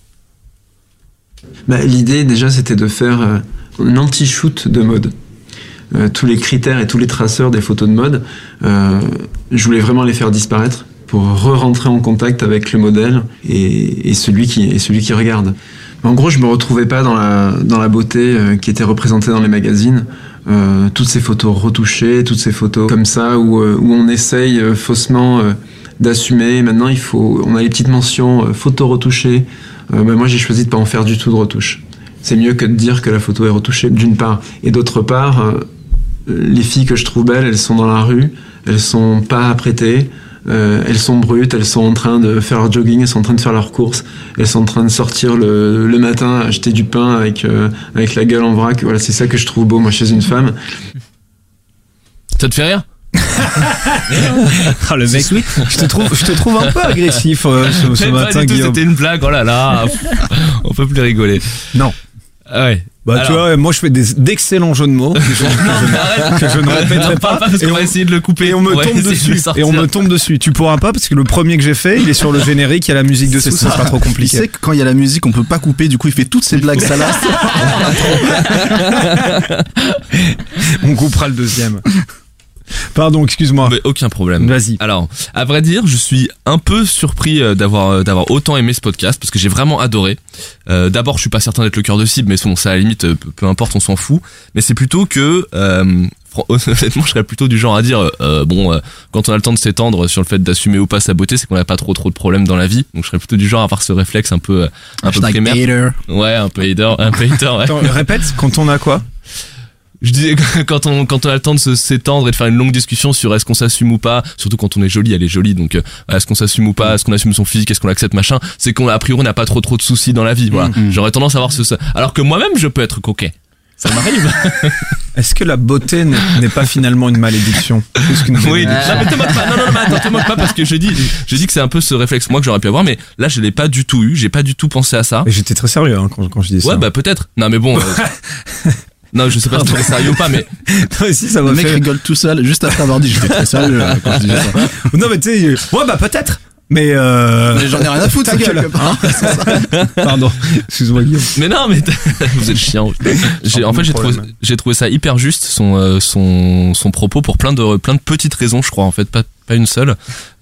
Bah, L'idée déjà c'était de faire euh, un anti-shoot de mode. tous les critères et tous les traceurs des photos de mode, je voulais vraiment les faire disparaître pour re-rentrer en contact avec le modèle et, celui, qui, celui qui regarde. En gros, je me retrouvais pas dans la, beauté euh, qui était représentée dans les magazines. Euh, toutes ces photos retouchées, toutes ces photos comme ça où, euh, on essaye faussement d'assumer. Maintenant, il faut, on a les petites mentions photos retouchées. Ben moi, j'ai choisi de pas en faire du tout de retouche. C'est mieux que de dire que la photo est retouchée, d'une part. Et d'autre part, les filles que je trouve belles, elles sont dans la rue, elles sont pas apprêtées. Euh, elles sont brutes, elles sont en train de faire leur jogging, elles sont en train de faire leurs courses, elles sont en train de sortir le, le matin acheter du pain avec, euh, avec la gueule en vrac. Voilà, c'est ça que je trouve beau, moi, chez une femme. Ça te fait rire? Oh, le mec, je te trouve, je te trouve un peu agressif euh, ce, ce matin, Guillaume. C'était une blague, oh là là, on peut plus rigoler. Non. Ah ouais. Bah tu vois, moi je fais d'excellents jeux de mots que je, ne répéterai pas. parce qu'on va essayer de le couper. Et on me tombe dessus. Et on me tombe dessus. Tu pourras pas parce que le premier que j'ai fait, il est sur le générique, il y a la musique dessous, ça sera trop compliqué. Tu sais que quand il y a la musique, on peut pas couper, du coup il fait toutes ces blagues salaces. on coupera le deuxième. Pardon, excuse-moi. Aucun problème. Vas-y. Alors, à vrai dire, je suis un peu surpris euh, d'avoir euh, d'avoir autant aimé ce podcast parce que j'ai vraiment adoré. Euh, D'abord, je suis pas certain d'être le cœur de cible, mais bon, ça à la limite, peu, importe, on s'en fout. Mais c'est plutôt que euh, honnêtement, je serais plutôt du genre à dire bon, quand on a le temps de s'étendre sur le fait d'assumer ou pas sa beauté, c'est qu'on n'a pas trop trop de problèmes dans la vie. Donc, je serais plutôt du genre à avoir ce réflexe un peu un peu primaire. Ouais, un peu hater, un peu hater. Ouais. Attends, répète, quand on a quoi? Je disais quand on quand on a le temps de s'étendre et de faire une longue discussion sur est-ce qu'on s'assume ou pas, surtout quand on est joli, elle est jolie, donc euh, est-ce qu'on s'assume ou pas, est-ce qu'on assume son physique, est-ce qu'on accepte machin, c'est qu'on a priori n'a pas trop trop de soucis dans la vie, voilà. Mm-hmm. J'aurais tendance à avoir ce alors que moi-même je peux être coquet. Ça m'arrive. Est-ce que la beauté n'est pas finalement une malédiction Oui. Non, mais te moque pas. Non, non, non, attends, te moque pas parce que je dis, je dis que c'est un peu ce réflexe moi que j'aurais pu avoir, mais là je l'ai pas du tout eu. J'ai pas du tout pensé à ça. J'étais très sérieux hein, quand, quand je dis ça. Ouais, bah peut-être. Non, mais bon. Euh, non, je sais pas si tu sérieux ou pas, mais. non, si, ça le mec rigole tout seul, juste après avoir dit j'étais très sérieux euh, quand je disais ça. non, mais tu sais, euh, ouais, bah peut-être. Mais, euh... mais j'en ai rien à foutre, ta gueule. Hein Pardon, excuse-moi Guillaume. Mais non, mais vous êtes chiant. J'ai, en fait, j'ai trouvé, j'ai trouvé ça hyper juste son euh, son son propos pour plein de plein de petites raisons, je crois en fait, pas pas une seule.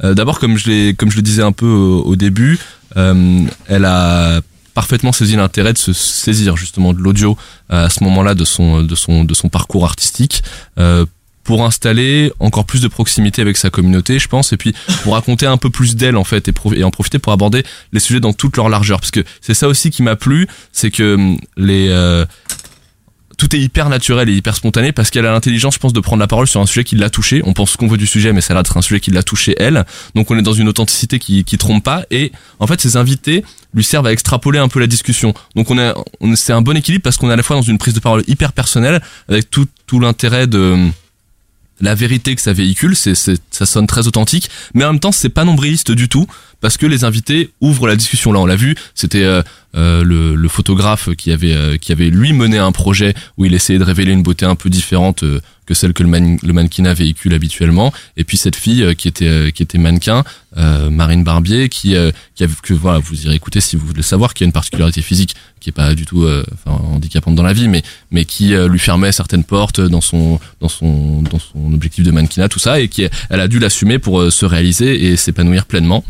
Euh, d'abord, comme je l'ai comme je le disais un peu au, au début, elle a parfaitement saisi l'intérêt de se saisir justement de l'audio euh, à ce moment-là de son de son de son parcours artistique. Euh, pour installer encore plus de proximité avec sa communauté, je pense, et puis pour raconter un peu plus d'elle en fait et, en profiter pour aborder les sujets dans toute leur largeur, parce que c'est ça aussi qui m'a plu, c'est que hum, les euh, tout est hyper naturel et hyper spontané parce qu'elle a l'intelligence, je pense, de prendre la parole sur un sujet qui l'a touché. On pense qu'on veut du sujet, mais ça a l'air un sujet qui l'a touché elle. Donc on est dans une authenticité qui, qui trompe pas. Et en fait, ses invités lui servent à extrapoler un peu la discussion. Donc on est, c'est un bon équilibre parce qu'on est à la fois dans une prise de parole hyper personnelle avec tout, tout l'intérêt de la vérité que ça véhicule, c'est, ça sonne très authentique, mais en même temps c'est pas nombriliste du tout parce que les invités ouvrent la discussion. Là, on l'a vu, c'était euh, euh, le, le, photographe qui avait euh, qui avait lui mené un projet où il essayait de révéler une beauté un peu différente que celle que le, man, le mannequinat véhicule habituellement. Et puis cette fille qui était qui était mannequin, Marine Barbier, qui qui a, que voilà, vous irez écouter si vous voulez savoir, qui a une particularité physique qui est pas du tout enfin, handicapante dans la vie, mais mais qui lui fermait certaines portes dans son dans son dans son objectif de mannequinat, tout ça, et qui elle a dû l'assumer pour se réaliser et s'épanouir pleinement.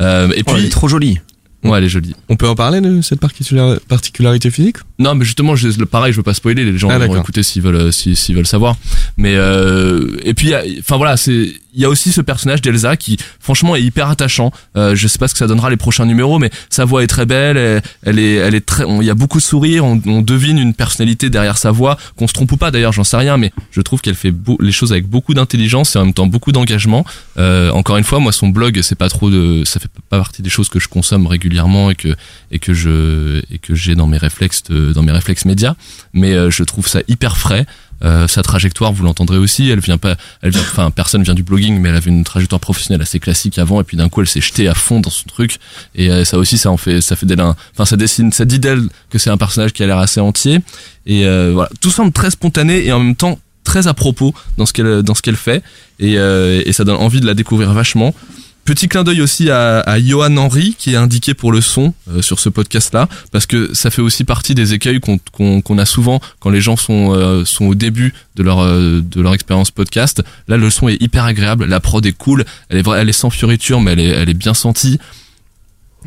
Euh, et puis, oh, elle est trop jolie. Ouais, elle est jolie. On peut en parler de cette particularité physique? Non, mais justement, je, pareil, je veux pas spoiler. Les gens ah, vont écouter s'ils veulent, s'ils veulent savoir. Mais euh, et puis, enfin voilà, c'est il y a aussi ce personnage d'Elsa qui franchement est hyper attachant. Euh, je sais pas ce que ça donnera les prochains numéros, mais sa voix est très belle. Elle, est, elle est très. Il y a beaucoup de sourires. On, on, devine une personnalité derrière sa voix. Qu'on se trompe ou pas d'ailleurs, j'en sais rien, mais je trouve qu'elle fait les choses avec beaucoup d'intelligence et en même temps beaucoup d'engagement. Euh, encore une fois, moi son blog, c'est pas trop de, ça fait pas partie des choses que je consomme régulièrement et que et que je et que j'ai dans mes réflexes dans mes réflexes médias. Mais euh, je trouve ça hyper frais. Euh, sa trajectoire, vous l'entendrez aussi. Elle vient pas, elle vient, enfin, personne vient du blogging, mais elle avait une trajectoire professionnelle assez classique avant, et puis d'un coup, elle s'est jetée à fond dans son truc. Et euh, ça aussi, ça en fait, ça fait d'elle un, enfin, ça dessine, ça dit d'elle que c'est un personnage qui a l'air assez entier. Et voilà, tout semble très spontané et en même temps très à propos dans ce qu'elle, dans ce qu'elle fait. Et, et ça donne envie de la découvrir vachement. Petit clin d'œil aussi à, à Johan Henry qui est indiqué pour le son euh, sur ce podcast-là, parce que ça fait aussi partie des écueils qu'on a souvent quand les gens sont, euh, sont au début de leur, euh, leur expérience podcast. Là, le son est hyper agréable, la prod est cool, elle est, elle est sans fioriture, mais elle est, elle est bien sentie.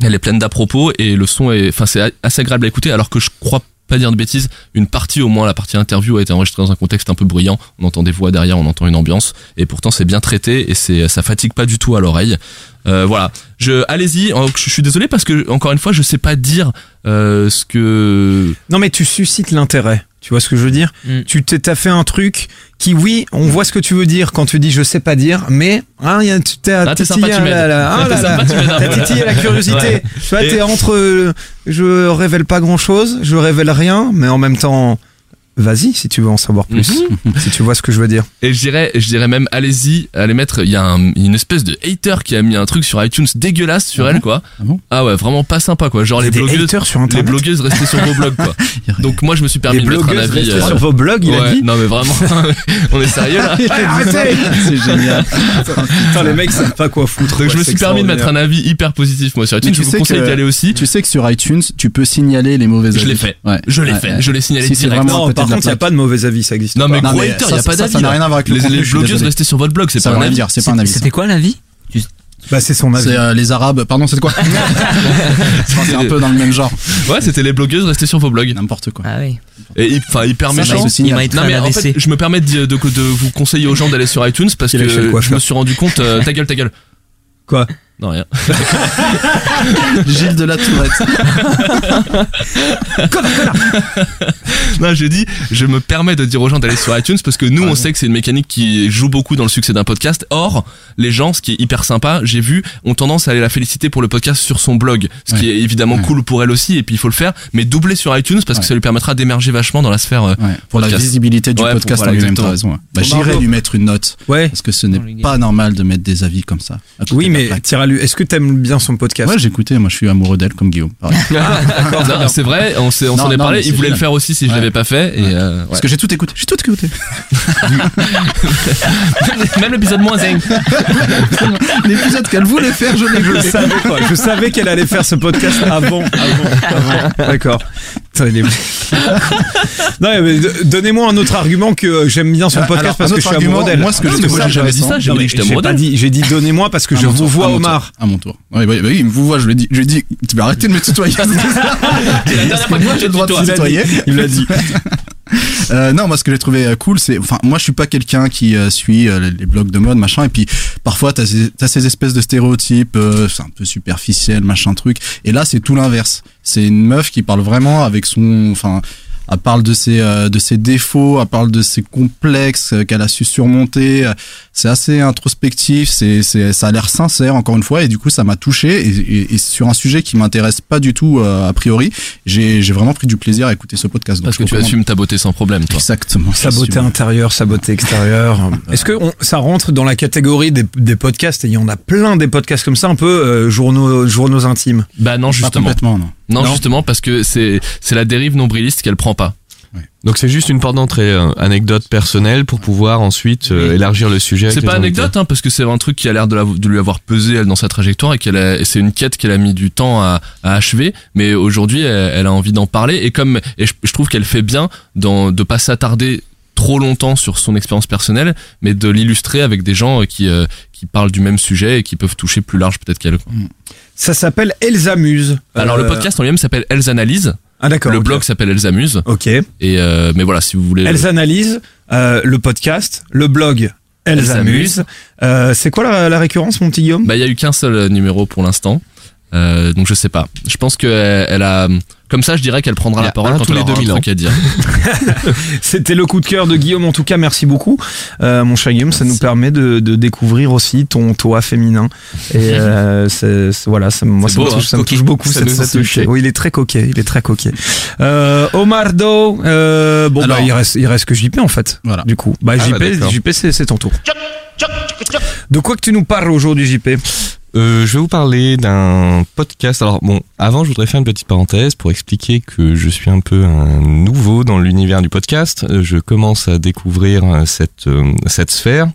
Elle est pleine d'à propos et le son est, assez agréable à écouter, alors que je crois pas dire de bêtises, une partie au moins, la partie interview a été enregistrée dans un contexte un peu bruyant. On entend des voix derrière, on entend une ambiance, et pourtant c'est bien traité et c'est ça fatigue pas du tout à l'oreille. Euh, voilà, je allez-y. Je suis désolé parce que encore une fois, je sais pas dire euh, ce que. Non mais tu suscites l'intérêt. Tu vois ce que je veux dire mm. Tu t'as fait un truc qui, oui, on voit ce que tu veux dire quand tu dis je sais pas dire, mais hein, y a, tu t'es ah, titillé, ah, titillé la curiosité. Tu vois, t'es entre je révèle pas grand chose, je révèle rien, mais en même temps Vas-y si tu veux en savoir plus, mhm. si tu vois ce que je veux dire. Et je dirais, je dirais même, allez-y, allez mettre. Il y a une espèce de hater qui a mis un truc sur iTunes dégueulasse sur ah elle, quoi. Ah, ah, ouais, vraiment pas sympa, quoi. Genre les blogueuses, sur les blogueuses restaient sur vos blogs, quoi. Donc moi, je me suis permis de mettre un avis. Euh... sur vos blogs, il a dit. Non mais vraiment, on est sérieux là. C'est génial. Putain, les mecs savent pas quoi foutre. Donc je me suis permis de mettre un avis hyper positif, moi sur iTunes. Je vous conseille d'y aller aussi. Tu sais que sur iTunes, tu peux signaler les mauvaises. Je l'ai fait. Je l'ai fait. Je l'ai signalé directement par contre, il n'y a pas de mauvais avis, ça existe non, mais gros hater, il n'y a pas d'avis. Ça n'a rien à voir avec le Les blogueuses restaient sur votre blog, c'est pas un avis. C'est pas un avis. C'était quoi l'avis bah c'est son avis. C'est euh, les Arabes. Pardon, c'est quoi C'est un peu dans le même genre. Ouais, c'était les blogueuses restées sur vos blogs. N'importe quoi. Ah oui. Et enfin hyper méchant. Non mais en fait, je me permets de, de, de vous conseiller aux gens d'aller sur iTunes parce que je me suis rendu compte. Euh, ta gueule, ta gueule. Quoi? Non, rien. Gilles de la Tourette. non, j'ai dit, je me permets de dire aux gens d'aller sur iTunes parce que nous, on sait que c'est une mécanique qui joue beaucoup dans le succès d'un podcast. Or, les gens, ce qui est hyper sympa, j'ai vu, ont tendance à aller la féliciter pour le podcast sur son blog. Ce qui est évidemment cool pour elle aussi, et puis il faut le faire, mais doubler sur iTunes parce que ça lui permettra d'émerger vachement dans la sphère. Euh, pour la visibilité du podcast en lui-même, raison. Bah, J'irai lui mettre une note. Ouais. Parce que ce n'est pas normal de mettre des avis comme ça. Oui, mais est-ce que t'aimes bien son podcast Ouais, j'écoutais. Moi, je suis amoureux d'elle comme Guillaume. Ah, c'est vrai. On s'en est, parlé. Il voulait le faire aussi si je l'avais pas fait. Et euh, Parce que j'ai tout écouté. J'ai tout écouté. Même l'épisode moins zinc. L'épisode qu'elle voulait faire, je l'ai Je savais quoi. Je savais qu'elle allait faire ce podcast avant. avant, avant. D'accord. non, mais donnez-moi un autre argument que j'aime bien son podcast parce que je suis amoureux d'elle. Moi, ce que je trouve jamais dit ça. J'ai dit que j'étais amoureux d'elle. J'ai dit donnez-moi parce que je vous vois À mon tour. Oui, oui, oui, il me vous voit. Je lui ai dit, je lui ai dit, tu vas arrêter de me tutoyer. J'ai le droit de tutoyer. Il l'a dit. Euh, non, moi ce que j'ai trouvé euh, cool, c'est, enfin, moi je suis pas quelqu'un qui euh, suit euh, les blogs de mode, machin, et puis parfois t'as ces, as ces espèces de stéréotypes, c'est un peu superficiel, machin truc, et là c'est tout l'inverse. C'est une meuf qui parle vraiment avec son, enfin, Elle parle de ses euh, de ses défauts, elle parle de ses complexes euh, qu'elle a su surmonter. C'est assez introspectif, c'est c'est ça a l'air sincère encore une fois et du coup ça m'a touché et, et- et sur un sujet qui m'intéresse pas du tout euh, a priori, j'ai j'ai vraiment pris du plaisir à écouter ce podcast. Parce que tu assumes ta beauté sans problème, toi. Exactement. Sa beauté intérieure, sa beauté extérieure. Est-ce que on- ça rentre dans la catégorie des, des podcasts? Et il y en a plein des podcasts comme ça, un peu euh, journaux, journaux intimes. Bah non, Pas justement. complètement, non. Non, Non. justement, parce que c'est c'est la dérive nombriliste qu'elle prend pas. Donc c'est juste une porte d'entrée, euh, anecdote personnelle pour pouvoir ensuite euh, élargir le sujet. avec C'est pas anecdote, hein, parce que c'est un truc qui a l'air de, la- de lui avoir pesé elle dans sa trajectoire et qu'elle c'est une quête qu'elle a mis du temps à, à achever. Mais aujourd'hui, elle, elle a envie d'en parler et comme et je, je trouve qu'elle fait bien dans, de pas s'attarder trop longtemps sur son expérience personnelle, mais de l'illustrer avec des gens euh, qui euh, qui parlent du même sujet et qui peuvent toucher plus large peut-être qu'elle. Ça s'appelle Elsa Muse. Alors le Euh, podcast en lui-même s'appelle Elles analysent. Ah d'accord. Le blog s'appelle Elles amusent. Ok. Et euh, mais voilà, si vous voulez. Elles analysent euh, le podcast, le blog. Elles, Elles amusent. Euh, c'est quoi la, la récurrence, mon petit Guillaume? Bah, il y a eu qu'un seul euh, numéro pour l'instant. Euh, donc je sais pas. Je pense que elle, elle a comme ça je dirais qu'elle prendra la parole un quand tous elle les aura un 2000 truc à dire. C'était le coup de cœur de Guillaume. En tout cas, merci beaucoup, euh, mon cher Guillaume. Ça nous permet de, de découvrir aussi ton toi féminin. Et euh, voilà, ça, moi, ça, me beau, touche, hein, ça me touche beaucoup. Ça cette, nous a cette- touché. Oui, il est très coquet. Il est très coquet. Euh, Omar Do. Euh, bon, Alors- bah, il reste, il reste que JP en fait. Voilà. Du coup, bah, Ah, JP, bah. JP, c'est c'est ton tour. De quoi que tu nous parles aujourd'hui, JP Euh, je vais vous parler d'un podcast. Alors bon, avant, je voudrais faire une petite parenthèse pour expliquer que je suis un peu un nouveau dans l'univers du podcast. Euh, Je commence à découvrir euh, cette cette sphère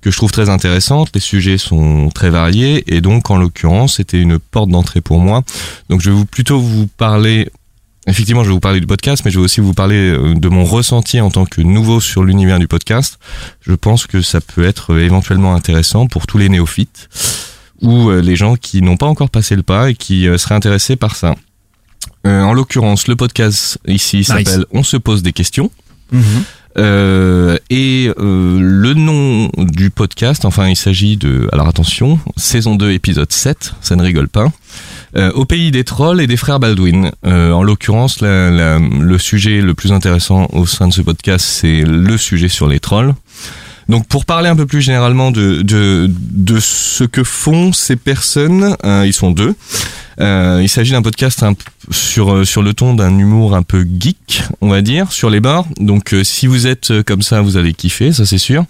que je trouve très intéressante. Les sujets sont très variés et donc en l'occurrence, c'était une porte d'entrée pour moi. Donc je vais plutôt vous parler Effectivement, je vais vous parler du podcast, mais je vais aussi vous parler de mon ressenti en tant que nouveau sur l'univers du podcast. Je pense que ça peut être éventuellement intéressant pour tous les néophytes ou euh, les gens qui n'ont pas encore passé le pas et qui euh, seraient intéressés par ça. Euh, en l'occurrence, le podcast ici s'appelle On se pose des questions. Euh, et euh, le nom du podcast, enfin il s'agit de, alors attention, saison 2 épisode 7, ça ne rigole pas, euh, au pays des trolls et des frères Baldwin. Euh, en l'occurrence, la- la- le sujet le plus intéressant au sein de ce podcast, c'est le sujet sur les trolls. Donc pour parler un peu plus généralement de, de, de ce que font ces personnes, euh, ils sont deux. Euh, il s'agit d'un podcast sur euh, sur le ton d'un humour un peu geek, on va dire, sur les bars. Donc si vous êtes comme ça, vous allez kiffer, ça c'est sûr.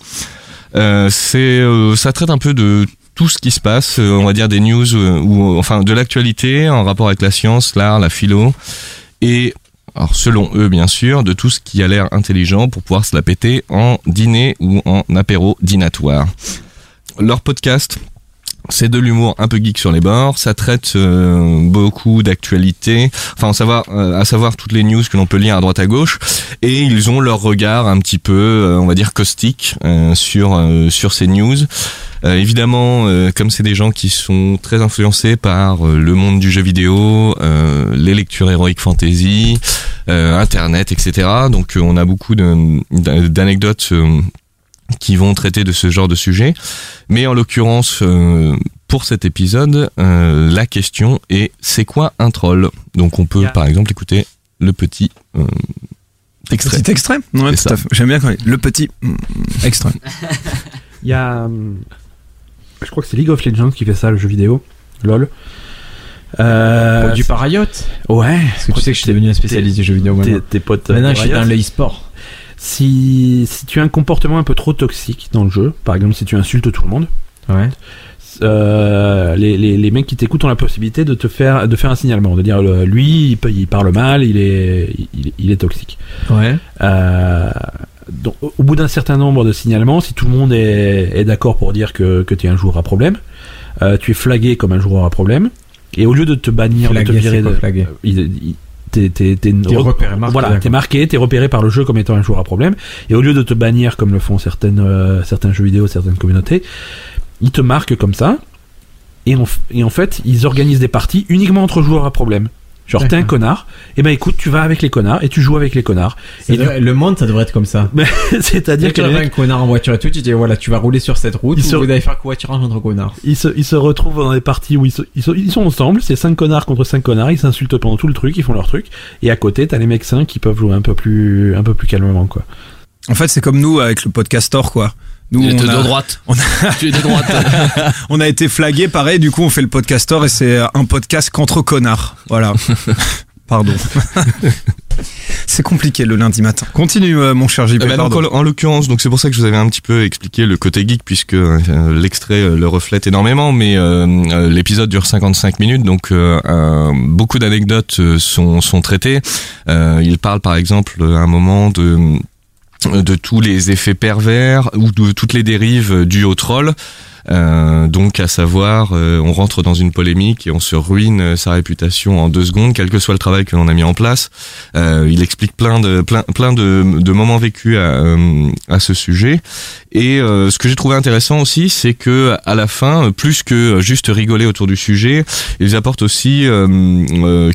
C'est ça traite un peu de tout ce qui se passe, on va dire des news ou enfin de l'actualité en rapport avec la science, l'art, la philo et alors selon eux bien sûr, de tout ce qui a l'air intelligent pour pouvoir se la péter en dîner ou en apéro dînatoire. Leur podcast, c'est de l'humour un peu geek sur les bords, ça traite euh, beaucoup d'actualités, enfin à savoir, euh, à savoir toutes les news que l'on peut lire à droite à gauche, et ils ont leur regard un petit peu, euh, on va dire caustique euh, sur euh, sur ces news. Euh, évidemment, comme c'est des gens qui sont très influencés par le monde du jeu vidéo, les lectures heroic fantasy, Internet, etc. Donc on a beaucoup d'anecdotes qui vont traiter de ce genre de sujet. Mais en l'occurrence, euh, pour cet épisode, euh, la question est c'est quoi un troll? Donc on peut Yeah. par exemple écouter le petit euh, extrait. Petit extrait Ouais, C'est tout à fait. J'aime bien quand le petit mm, extrait. Il y a. hum, Je crois que c'est League of Legends qui fait ça, le jeu vidéo. LOL. Euh, Produit par. Ouais. Parce que tu sais que je suis devenu un spécialiste du jeu vidéo Tes, potes. Maintenant, je suis dans le e-sport. Si, si tu as un comportement un peu trop toxique dans le jeu, par exemple si tu insultes tout le monde, Ouais. euh, les, les, les mecs qui t'écoutent ont la possibilité de te faire de faire un signalement, de dire euh, lui il, peut- il parle mal, il est il, il est toxique. Ouais. Euh, donc, au bout d'un certain nombre de signalements, si tout le monde est, est d'accord pour dire que, que tu es un joueur à problème, euh, tu es flagué comme un joueur à problème, et au lieu de te bannir, de te virer de, il- t'es t'es- t'es- repéré, marqué, voilà, t'es marqué, t'es repéré par le jeu comme étant un joueur à problème, et au lieu de te bannir comme le font certaines, euh, certains jeux vidéo, certaines communautés, ils te marquent comme ça, et en, f- et en fait, ils organisent des parties uniquement entre joueurs à problème. Genre t'es un connard, et ben écoute, tu vas avec les connards et tu joues avec les connards. Ça Et du- Le monde, ça devrait être comme ça. C'est-à-dire que tu un connard en voiture et tout, tu dis voilà, tu vas rouler sur cette route, Ils ou se- vous allez faire covoiturage entre connards. ils se, ils se retrouvent dans des parties où ils, se- ils, sont, ils sont ensemble, c'est cinq connards contre cinq connards, ils s'insultent pendant tout le truc, ils font leur truc, et à côté t'as les mecs sains qui peuvent jouer un peu plus, un peu plus calmement quoi. En fait, c'est comme nous avec le podcastor, quoi. Nous, on était de a, droite. on a- Tu es de droite. on a été flagué, pareil. Du coup, on fait le podcastor et c'est un podcast qu'entre connards. Voilà. Pardon. c'est compliqué le lundi matin. Continue, euh, mon cher JP. Donc, pardon. en, en l'occurrence, donc c'est pour ça que je vous avais un petit peu expliqué le côté geek puisque euh, l'extrait euh, le reflète énormément, mais euh, euh, l'épisode dure 55 minutes, donc euh, euh, beaucoup d'anecdotes euh, sont, sont traitées. Euh, il parle par exemple à un moment de de tous les effets pervers ou de toutes les dérives dues au troll. Euh, donc à savoir, euh, on rentre dans une polémique et on se ruine euh, sa réputation en deux secondes, quel que soit le travail que l'on a mis en place. Euh, il explique plein de plein plein de, de moments vécus à, euh, à ce sujet. Et ce que j'ai trouvé intéressant aussi, c'est que à la fin, plus que juste rigoler autour du sujet, ils apportent aussi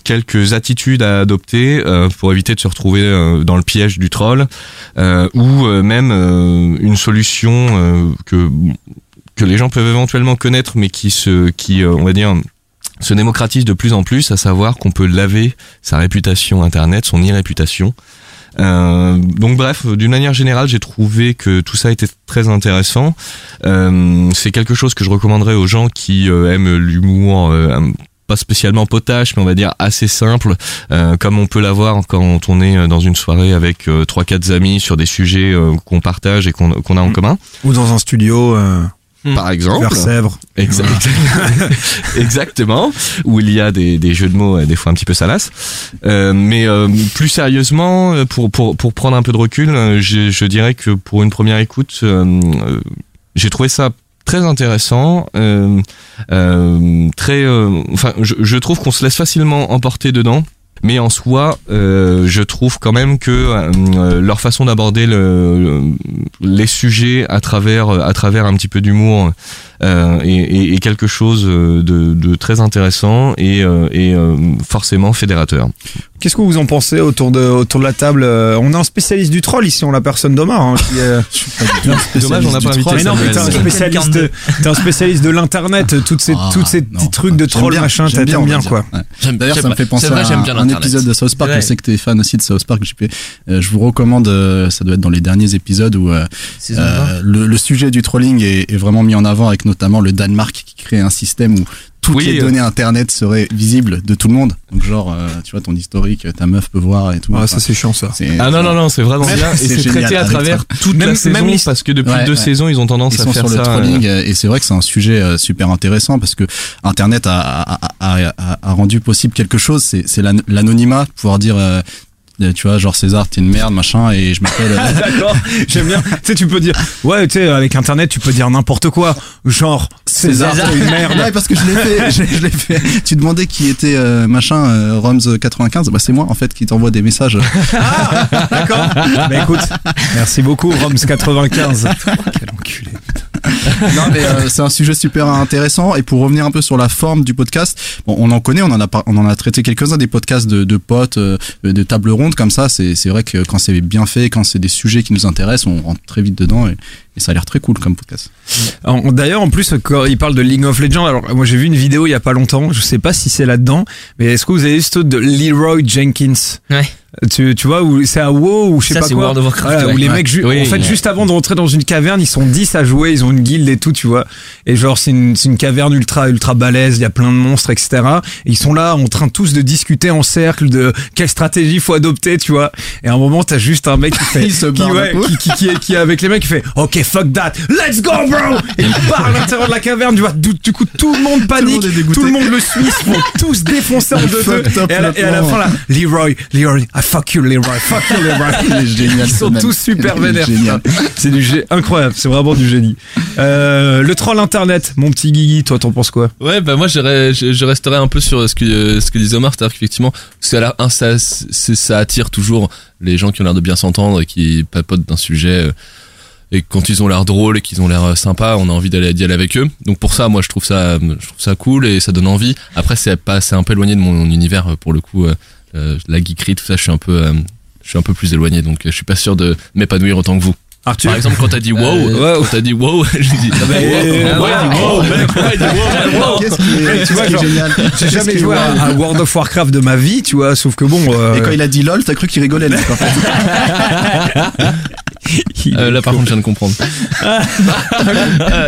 quelques attitudes à adopter pour éviter de se retrouver dans le piège du troll, ou même une solution que que les gens peuvent éventuellement connaître, mais qui se, qui, euh, on va dire, se démocratise de plus en plus, à savoir qu'on peut laver sa réputation internet, son irréputation. Euh, donc bref, d'une manière générale, j'ai trouvé que tout ça était très intéressant. Euh, c'est quelque chose que je recommanderais aux gens qui euh, aiment l'humour. euh, pas spécialement potache, mais on va dire assez simple, euh, comme on peut l'avoir quand on est dans une soirée avec euh, trois quatre amis sur des sujets euh, qu'on partage et qu'on qu'on a en commun. Ou dans un studio, euh, Par exemple. vers Sèvres. Exact- Exactement, où il y a des, des jeux de mots des fois un petit peu salaces. Euh, mais euh, plus sérieusement, pour, pour, pour prendre un peu de recul, je, je dirais que pour une première écoute, euh, euh, j'ai trouvé ça très intéressant, euh, euh, très, euh, enfin, je, je trouve qu'on se laisse facilement emporter dedans. Mais en soi, euh, je trouve quand même que euh, leur façon d'aborder le, le- les sujets à travers à travers un petit peu d'humour euh, est, quelque chose de, très intéressant et, euh, euh, forcément fédérateur. Qu'est-ce que vous en pensez autour de, autour de la table Euh, On a un spécialiste du troll ici, on la personne d'Omar. Hein, qui est... Dommage, on n'a pas invité Mais non, mais t'es un spécialiste, de- t'es un spécialiste de l'internet, toutes ces, Ah, toutes ces non. petits trucs de J'aime troll bien, machin, j'aime t'aimes bien dire. quoi. Ouais. J'aime- D'ailleurs, j'aime- ça me fait c'est penser vrai, à j'aime bien un, un épisode de South Park. Ouais. Je sais que t'es fan aussi de South Park. Euh, je vous recommande, euh, ça doit être dans les derniers épisodes où euh, euh, le, le sujet du trolling est, est vraiment mis en avant avec notamment le Danemark qui crée un système où toutes Oui, les euh. données internet seraient visibles de tout le monde. Donc genre, euh, tu vois, ton historique, ta meuf peut voir et tout. Enfin, ça c'est chiant ça. Ah non non non, c'est vraiment bien et c'est c'est génial, traité à travers ça. toute Même- la saison même les- parce que depuis Ouais, deux ouais. saisons ils ont tendance Ils à sont faire sur le ça. trolling euh, euh, et c'est vrai que c'est un sujet euh, super intéressant parce que Internet a, a, a, a- a rendu possible quelque chose, c'est c'est l'an- l'anonymat, pouvoir dire, euh, euh, tu vois, genre César, t'es une merde, machin, et je m'appelle. euh, D'accord, j'aime bien. Tu sais, tu peux dire, ouais, tu sais, avec internet, tu peux dire n'importe quoi. Genre, César, César. t'es une merde. Ouais, parce que je l'ai fait, je, je l'ai fait. Tu demandais qui était euh, machin euh, Roms 95, bah c'est moi en fait qui t'envoie des messages. Ah, d'accord. Bah écoute, merci beaucoup, Roms95. Quel enculé. non mais euh, c'est un sujet super intéressant et pour revenir un peu sur la forme du podcast, bon, on en connaît, on en a on en a traité quelques-uns des podcasts de, de potes, euh, de table ronde comme ça. C'est vrai que quand c'est bien fait, quand c'est des sujets qui nous intéressent, on rentre très vite dedans et ça a l'air très cool comme podcast. D'ailleurs, en plus, quand il parle de League of Legends, alors moi j'ai vu une vidéo il y a pas longtemps, je sais pas si c'est là-dedans, mais est-ce que vous avez vu ce truc de Leroy Jenkins? Ouais. tu, tu vois, où c'est à WoW ou je sais Ça, pas c'est quoi. World of Warcraft, Voilà, ouais. où les Ouais. mecs, ju- Oui, en fait, ouais. juste avant de rentrer dans une caverne, ils sont 10 à jouer, ils ont une guilde et tout, tu vois. Et genre, c'est une, c'est une caverne ultra, ultra balèze, il y a plein de monstres, etc. Et ils sont là en train tous de discuter en cercle de quelle stratégie faut adopter, tu vois. Et à un moment, t'as juste un mec qui fait, Il se qui, qui, qui, qui est, qui est avec les mecs, qui fait, ok, fuck that, let's go, bro! Et il part à l'intérieur de la caverne, tu vois. Du, du coup, tout le monde panique, tout le monde le suit, ils se font tous défoncer en deux, deux. Et à la, et à la fin, là, Leroy, Leroy, I fuck you, Leroy, fuck you, Leroy. Il est génial. Ils sont tous super vénères. C'est du incroyable, c'est vraiment du génie. Euh, le troll internet, mon petit Guigui, toi t'en penses quoi? Ouais, bah moi je, je resterai un peu sur ce que euh, ce que disait Omar, c'est-à-dire qu'effectivement, ça, c'est- ça attire toujours les gens qui ont l'air de bien s'entendre et qui papotent d'un sujet. euh, et quand ils ont l'air drôles et qu'ils ont l'air euh, sympas, on a envie d'aller d'y aller avec eux. Donc pour ça, moi, je trouve ça, je trouve ça cool et ça donne envie. Après, c'est pas, c'est un peu éloigné de mon univers euh, pour le coup. euh, euh, la geekerie, tout ça, je suis un peu, euh, je suis un peu plus éloigné, donc euh, je suis pas sûr de m'épanouir autant que vous. Arthur Par exemple, quand t'as dit wow, Euh, quand t'as dit wow, j'ai dit ah bah, Euh, wow, ouais, ouais, wow, wow, mec, ouais, il dit wow, wow. Qu'est-ce qui est, Tu vois, qu'est-ce qui est genre, génial? J'ai jamais joué à, à World of Warcraft de ma vie, tu vois, sauf que bon. euh, Et quand il a dit lol, t'as cru qu'il rigolait, mec, en fait. Euh, là, par contre, je viens de comprendre. Ah,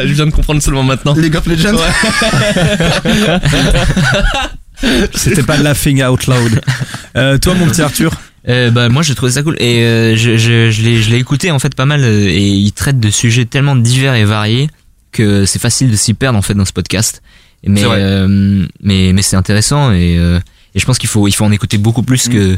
je viens de comprendre seulement maintenant. League of Legends. C'était pas laughing out loud. Euh, toi, mon petit Arthur Euh, bah moi je trouvais ça cool et euh, je, je, je l'ai je l'ai écouté en fait pas mal et il traite de sujets tellement divers et variés que c'est facile de s'y perdre en fait dans ce podcast mais C'est vrai. euh, mais mais c'est intéressant et euh, et je pense qu'il faut il faut en écouter beaucoup plus que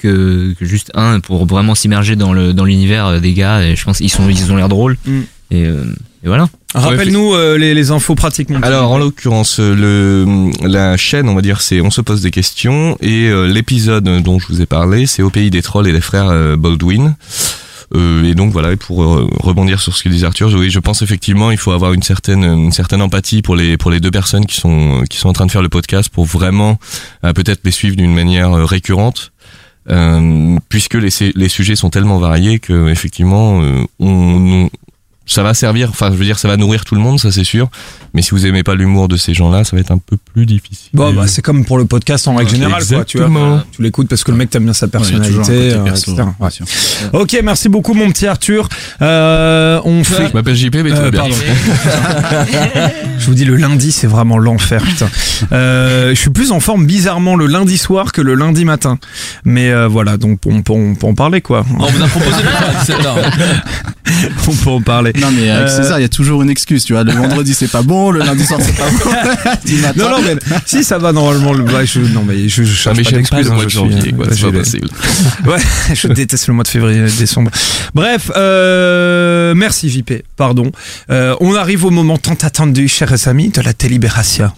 que, que juste un pour vraiment s'immerger dans le dans l'univers euh, des gars et je pense qu'ils sont ils ont l'air drôles Mm. et, euh, et voilà Rappelle-nous euh, les, les infos petit. Alors en l'occurrence le la chaîne on va dire c'est on se pose des questions et euh, l'épisode dont je vous ai parlé c'est au pays des trolls et des frères euh, Baldwin. Euh, et donc voilà et pour euh, rebondir sur ce que disait Arthur, je- oui je pense effectivement il faut avoir une certaine une certaine empathie pour les pour les deux personnes qui sont qui sont en train de faire le podcast pour vraiment euh, peut-être les suivre d'une manière euh, récurrente. Euh, puisque les, sujets sont tellement variés que effectivement euh, on- ça va servir, enfin je veux dire ça va nourrir tout le monde, ça c'est sûr. Mais si vous aimez pas l'humour de ces gens-là, ça va être un peu plus difficile. Bon, bah, c'est comme pour le podcast en règle générale, quoi, tu vois. Exactement. Tu l'écoutes parce que le mec t'aime bien sa Ouais, personnalité, euh, perso, etc. Ouais. sûr. Ok, merci beaucoup, mon petit Arthur. Euh, on fait. Je m'appelle JP, mais tout Euh, va bien. pardon. je vous dis, le lundi, c'est vraiment l'enfer, putain. Euh, je suis plus en forme bizarrement le lundi soir que le lundi matin. Mais euh, voilà, donc on peut, on peut en parler, quoi. On vous a proposé de faire à 17 heures. on peut en parler. Non, mais avec Euh, César, il y a toujours une excuse, tu vois. Le vendredi, c'est pas bon, le lundi soir, c'est pas bon. Non, non, mais si ça va normalement. Le... ouais, je, non, mais je, je Ah, cherche mais pas d'excuses. le hein, mois de janvier, quoi. euh, C'est pas possible. Ouais, je déteste le mois de février, décembre. Bref, euh, merci JP, pardon. Euh, on arrive au moment tant attendu, chers amis, de la délibération.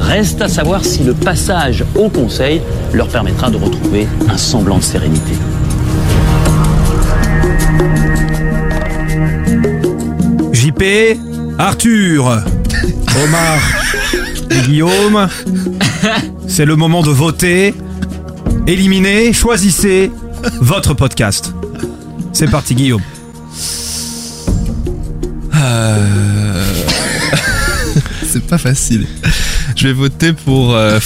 Reste à savoir si le passage au Conseil leur permettra de retrouver un semblant de sérénité. JP, Arthur, Omar et Guillaume, c'est le moment de voter. Éliminez, choisissez votre podcast. C'est parti, Guillaume. Euh, C'est pas facile. Je vais voter pour. euh,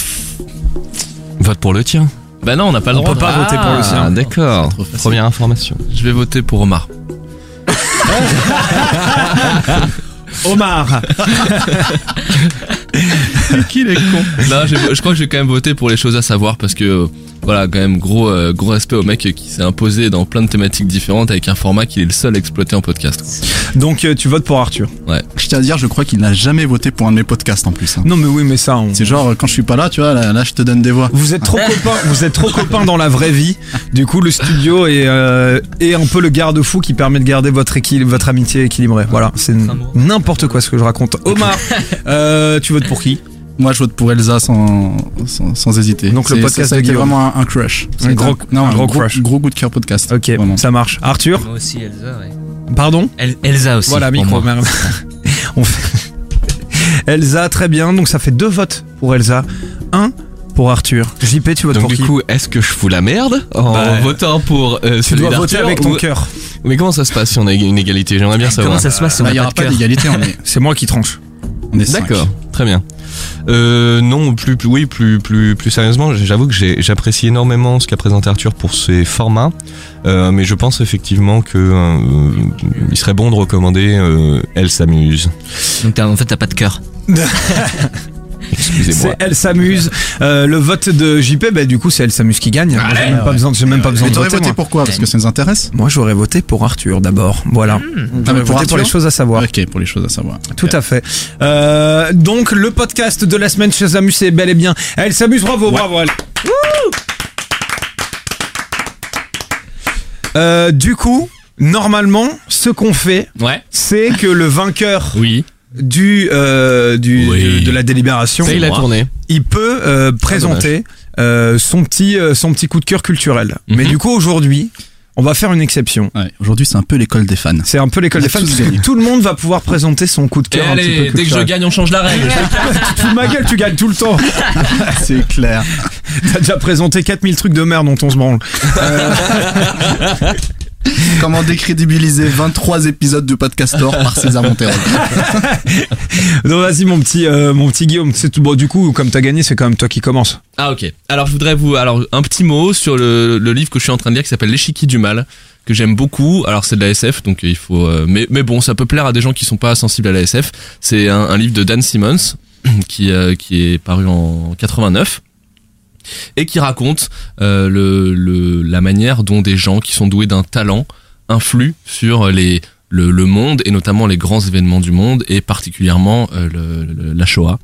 Vote pour le tien. Bah non, on n'a pas le On droit. peut pas voter pour le Ah, sien. d'accord. trop facile. Première information. Je vais voter pour Omar. Omar. Qu'il est con. Non, j'ai- je crois que je vais quand même voter pour les choses à savoir parce que euh, voilà, quand même gros euh, gros respect au mec qui s'est imposé dans plein de thématiques différentes avec un format qu'il est le seul à exploiter en podcast. quoi. Donc euh, tu votes pour Arthur. Je tiens à dire, je crois qu'il n'a jamais voté pour un de mes podcasts en plus. hein. Non mais oui mais ça on... C'est genre, quand je suis pas là, tu vois, là, là, je te donne des voix. Vous êtes trop copains, vous êtes trop copains dans la vraie vie. Du coup, le studio est, euh, est un peu le garde-fou qui permet de garder votre équilibre, votre amitié équilibrée. Voilà, c'est n'importe quoi ce que je raconte. Omar, euh, tu votes pour qui? Moi, je vote pour Elsa sans, sans, sans hésiter. Donc, le podcast ça a de été Guillaume. vraiment un, un crush. Un gros- non, un un gros gros, crush. Gros coup de cœur podcast. Ok, Vraiment. ça marche. Arthur, moi aussi Elsa ouais. pardon El- Elsa aussi Voilà, micro, merde. On fait... Elsa, très bien. Donc ça fait deux votes pour Elsa, un pour Arthur. JP, tu votes Donc pour du qui coup, est-ce que je fous la merde en Bah, votant pour euh, Tu dois voter avec ton ou- cœur. Mais comment ça se passe si on a une égalité? J'aimerais bien savoir. comment ça se passe si on Bah, a il y pas d'égalité, est, C'est moi qui tranche. D'accord, très bien. Euh, non, plus, plus, oui, plus, plus, plus sérieusement, j'avoue que j'apprécie énormément ce qu'a présenté Arthur pour ses formats, euh, mais je pense effectivement que euh, il serait bon de recommander euh, Elle s'amuse. donc en fait t'as pas de cœur Excusez-moi. C'est Elle s'amuse. Euh, le vote de JP, bah, du coup, c'est Elle s'amuse qui gagne. Moi, j'ai même pas besoin, j'ai même pas besoin Mais de t'aurais voter. voté moi. pourquoi Parce que ça nous intéresse Moi, j'aurais voté pour Arthur d'abord. Voilà. Ah, J'aurais mais pour voté pour Arthur les choses à savoir. Ok, pour les choses à savoir. Tout à fait. Euh, donc, le podcast de la semaine chez Amus, c'est bel et bien. Elle s'amuse, bravo, bravo. elle. Wouh Euh, du coup, normalement, ce qu'on fait, Ouais. c'est que le vainqueur Oui. Du, euh, du Oui. de, de la délibération, il a tourné. il peut euh, présenter euh, son petit euh, son petit coup de cœur culturel. Mais Mhm. du coup aujourd'hui, On va faire une exception. Ouais, Aujourd'hui, c'est un peu l'école des fans. C'est un peu l'école des fans. parce que. Tout le monde va pouvoir présenter son coup de cœur. peu allez, dès que je gagne, on change la règle. Tu te fous de ma gueule, tu gagnes tout le temps. c'est clair. T'as déjà présenté 4000 trucs de merde dont on se branle. Comment décrédibiliser 23 épisodes de Podcastor par César Montero Donc vas-y mon petit euh, mon petit Guillaume, c'est tout bon du coup comme t'as gagné, c'est quand même toi qui commence. Ah ok. Alors je voudrais vous alors un petit mot sur le, le livre que je suis en train de lire qui s'appelle L'échiquier du mal que j'aime beaucoup. Alors c'est de la SF donc il faut euh, mais mais bon ça peut plaire à des gens qui sont pas sensibles à la SF. C'est un, un livre de Dan Simmons qui euh, qui est paru en 89 et qui raconte euh, le, le la manière dont des gens qui sont doués d'un talent influent sur les le, le monde et notamment les grands événements du monde et particulièrement euh, le- le- la Shoah.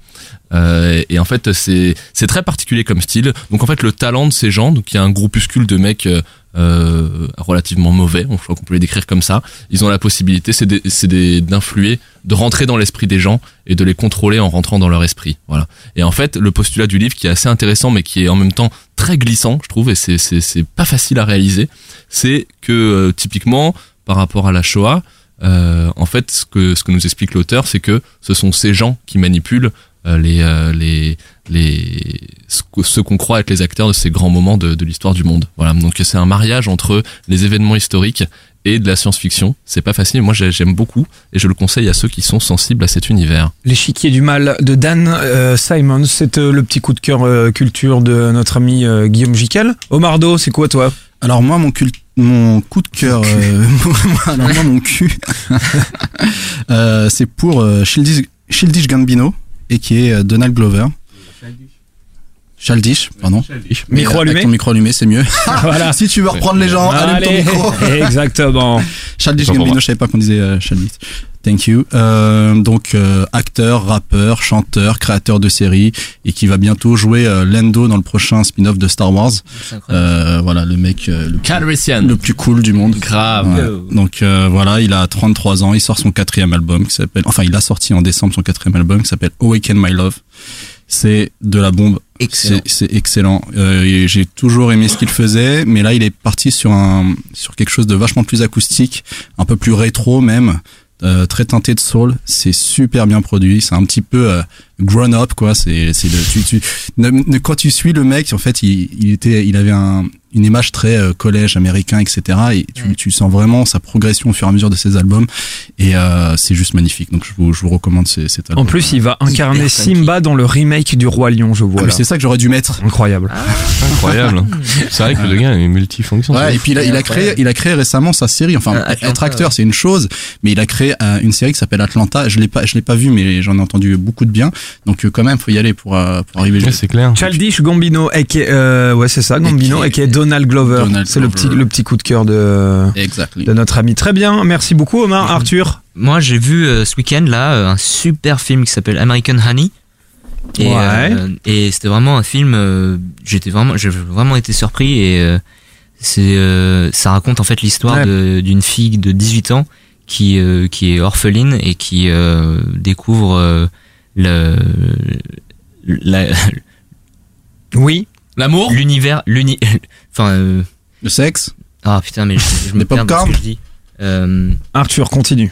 Euh, et en fait, c'est c'est très particulier comme style. Donc en fait, le talent de ces gens, donc il y a un groupuscule de mecs euh, euh, relativement mauvais, on- crois qu'on peut les décrire comme ça. Ils ont la possibilité, c'est c'est d'influer, de rentrer dans l'esprit des gens et de les contrôler en rentrant dans leur esprit. Voilà. Et en fait, le postulat du livre qui est assez intéressant, mais qui est en même temps très glissant, je trouve, et c'est pas facile à réaliser, c'est que euh, typiquement par rapport à la Shoah, euh, en fait, ce que nous explique l'auteur, c'est que ce sont ces gens qui manipulent euh, les les les ce qu'on croit être les acteurs de ces grands moments de, de l'histoire du monde. Voilà. Donc c'est un mariage entre les événements historiques et de la science-fiction. C'est pas facile. Moi, j'ai- j'aime beaucoup et je le conseille à ceux qui sont sensibles à cet univers. L'échiquier du mal de Dan euh, Simon, c'est euh, le petit coup de cœur euh, culture de notre ami euh, Guillaume Jiquel. Omardo, c'est quoi toi? Alors moi, mon, cul- mon coup de cœur, euh, alors moi, mon cul, euh, c'est pour euh, Childish, Childish Gambino et qui est euh, Donald Glover. Chaldish, pardon. Mais, Micro allumé Avec ton micro allumé, c'est mieux. Voilà. si tu veux reprendre les gens, allume ton Allez, micro. exactement. Chaldish Gambino, je savais pas qu'on disait euh, Chaldish. Thank you. Euh, donc euh, acteur, rappeur, chanteur, créateur de séries et qui va bientôt jouer euh, Lando dans le prochain spin-off de Star Wars. Euh, voilà le mec euh, le, Calrissian. le plus cool du monde. Grave. Ouais. Donc euh, voilà, il a 33 ans, il sort son quatrième album qui s'appelle, enfin il a sorti en décembre son quatrième album qui s'appelle Awaken My Love. C'est de la bombe. Excellent. C'est excellent. Euh, et J'ai toujours aimé ce qu'il faisait, mais là il est parti sur un sur quelque chose de vachement plus acoustique, un peu plus rétro même. euh, très teinté de soul, c'est super bien produit, c'est un petit peu euh, grown up quoi, c'est c'est le tu, tu ne- ne- quand tu suis le mec en fait, il, il était il avait un une image très euh, collège américain etc et tu, tu sens vraiment sa progression au fur et à mesure de ses albums et euh, c'est juste magnifique donc je vous, je vous recommande ces- cet album. En plus, il va incarner Hyper funky. Simba dans le remake du Roi Lion, je Ah, vois là. c'est ça que j'aurais dû mettre. Incroyable. Incroyable. C'est vrai que le gars est multifonction. Ouais, et puis il a, il a créé, il a créé récemment sa série. Enfin, Ah, Atlanta, être acteur, ouais. c'est une chose, mais il a créé euh, une série qui s'appelle Atlanta. Je l'ai pas, je l'ai pas vu, mais j'en ai entendu beaucoup de bien. Donc euh, quand même, faut y aller pour euh, pour arriver. Ouais, c'est clair. Childish Gambino, et qui est, euh, ouais c'est ça, Gambino, Et qui est- Donald Glover. Donald C'est le petit le petit coup de cœur de Exactly. de notre ami. Très bien, merci beaucoup Omar. Arthur? Moi, j'ai vu euh, ce week-end là un super film qui s'appelle American Honey. Et, Ouais. euh, et c'était vraiment un film. euh, J'étais vraiment, j'ai vraiment été surpris et euh, c'est, euh, ça raconte en fait l'histoire Ouais. de- d'une fille de 18 ans qui euh, qui est orpheline et qui euh, découvre euh, le la- Oui. L'amour l'univers l'uni enfin euh, Le sexe. ah putain mais je, je me Les perds dans ce popcorn que je dis Euh, Arthur, continue.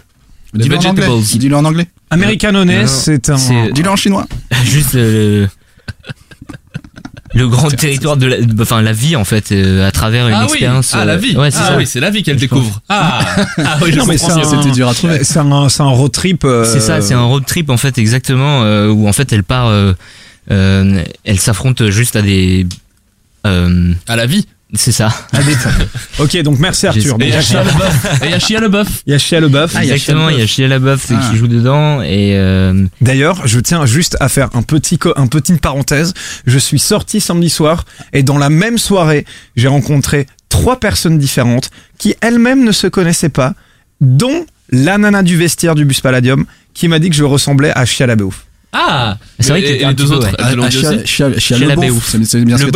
Dis-le en anglais. Dis-le en anglais. American Non, Honest, non, c'est un. Dis-le en chinois. juste euh, le, grand territoire de la, enfin la vie en fait euh, à travers une Ah oui, expérience. ah la euh, vie. Ouais, c'est ah ça. oui, c'est la vie qu'elle découvre. Ah, ah oui, je Non, mais un- C'était dur à trouver. C'est un, c'est un road trip. euh, C'est ça, c'est un road trip en fait exactement euh, où en fait elle part, euh, euh, elle s'affronte juste à des, euh, À la vie. C'est ça. des- ok, donc merci Arthur. Et il y a Shia il y a Shia. Il y Shia. Ah, exactement, il y a Shia LaBeouf Ah. qui joue dedans et euh, D'ailleurs, je tiens juste à faire un petit co- un petite parenthèse. Je suis sorti samedi soir et dans la même soirée, j'ai rencontré trois personnes différentes qui elles-mêmes ne se connaissaient pas, dont la nana du vestiaire du bus Palladium qui m'a dit que je ressemblais à Shia LaBeouf. Ah C'est vrai était les un deux autres, Chia- LaBeouf. LaBeouf. C'est bien ce que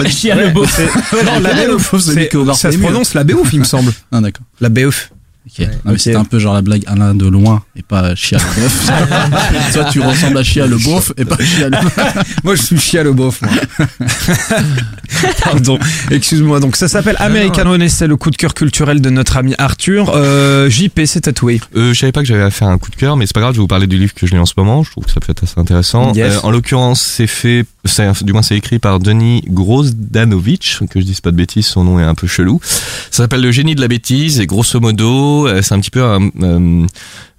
non, la LaBeouf, c'est ça se prononce la Béouf, il me semble. Ah d'accord. La Béouf. Ok. Non, mais C'était un peu genre la blague Alain de loin et pas Chia le bœuf. Toi, tu ressembles à Chia le beauf et pas Chia le Moi, je suis Chia le beauf, moi. Pardon, excuse-moi. Donc, ça s'appelle Americano et c'est le coup de cœur culturel de notre ami Arthur. Euh, JP, c'est tatoué. Euh, je savais pas que j'avais à faire un coup de cœur, mais c'est pas grave. Je vais vous parler du livre que je lis en ce moment. Je trouve que ça peut être assez intéressant. Yes. Euh, en l'occurrence, c'est fait, c'est, du moins c'est écrit par Denis Grozdanovic, que je dise pas de bêtises, son nom est un peu chelou. Ça s'appelle Le génie de la bêtise et grosso modo, euh, c'est un petit peu un,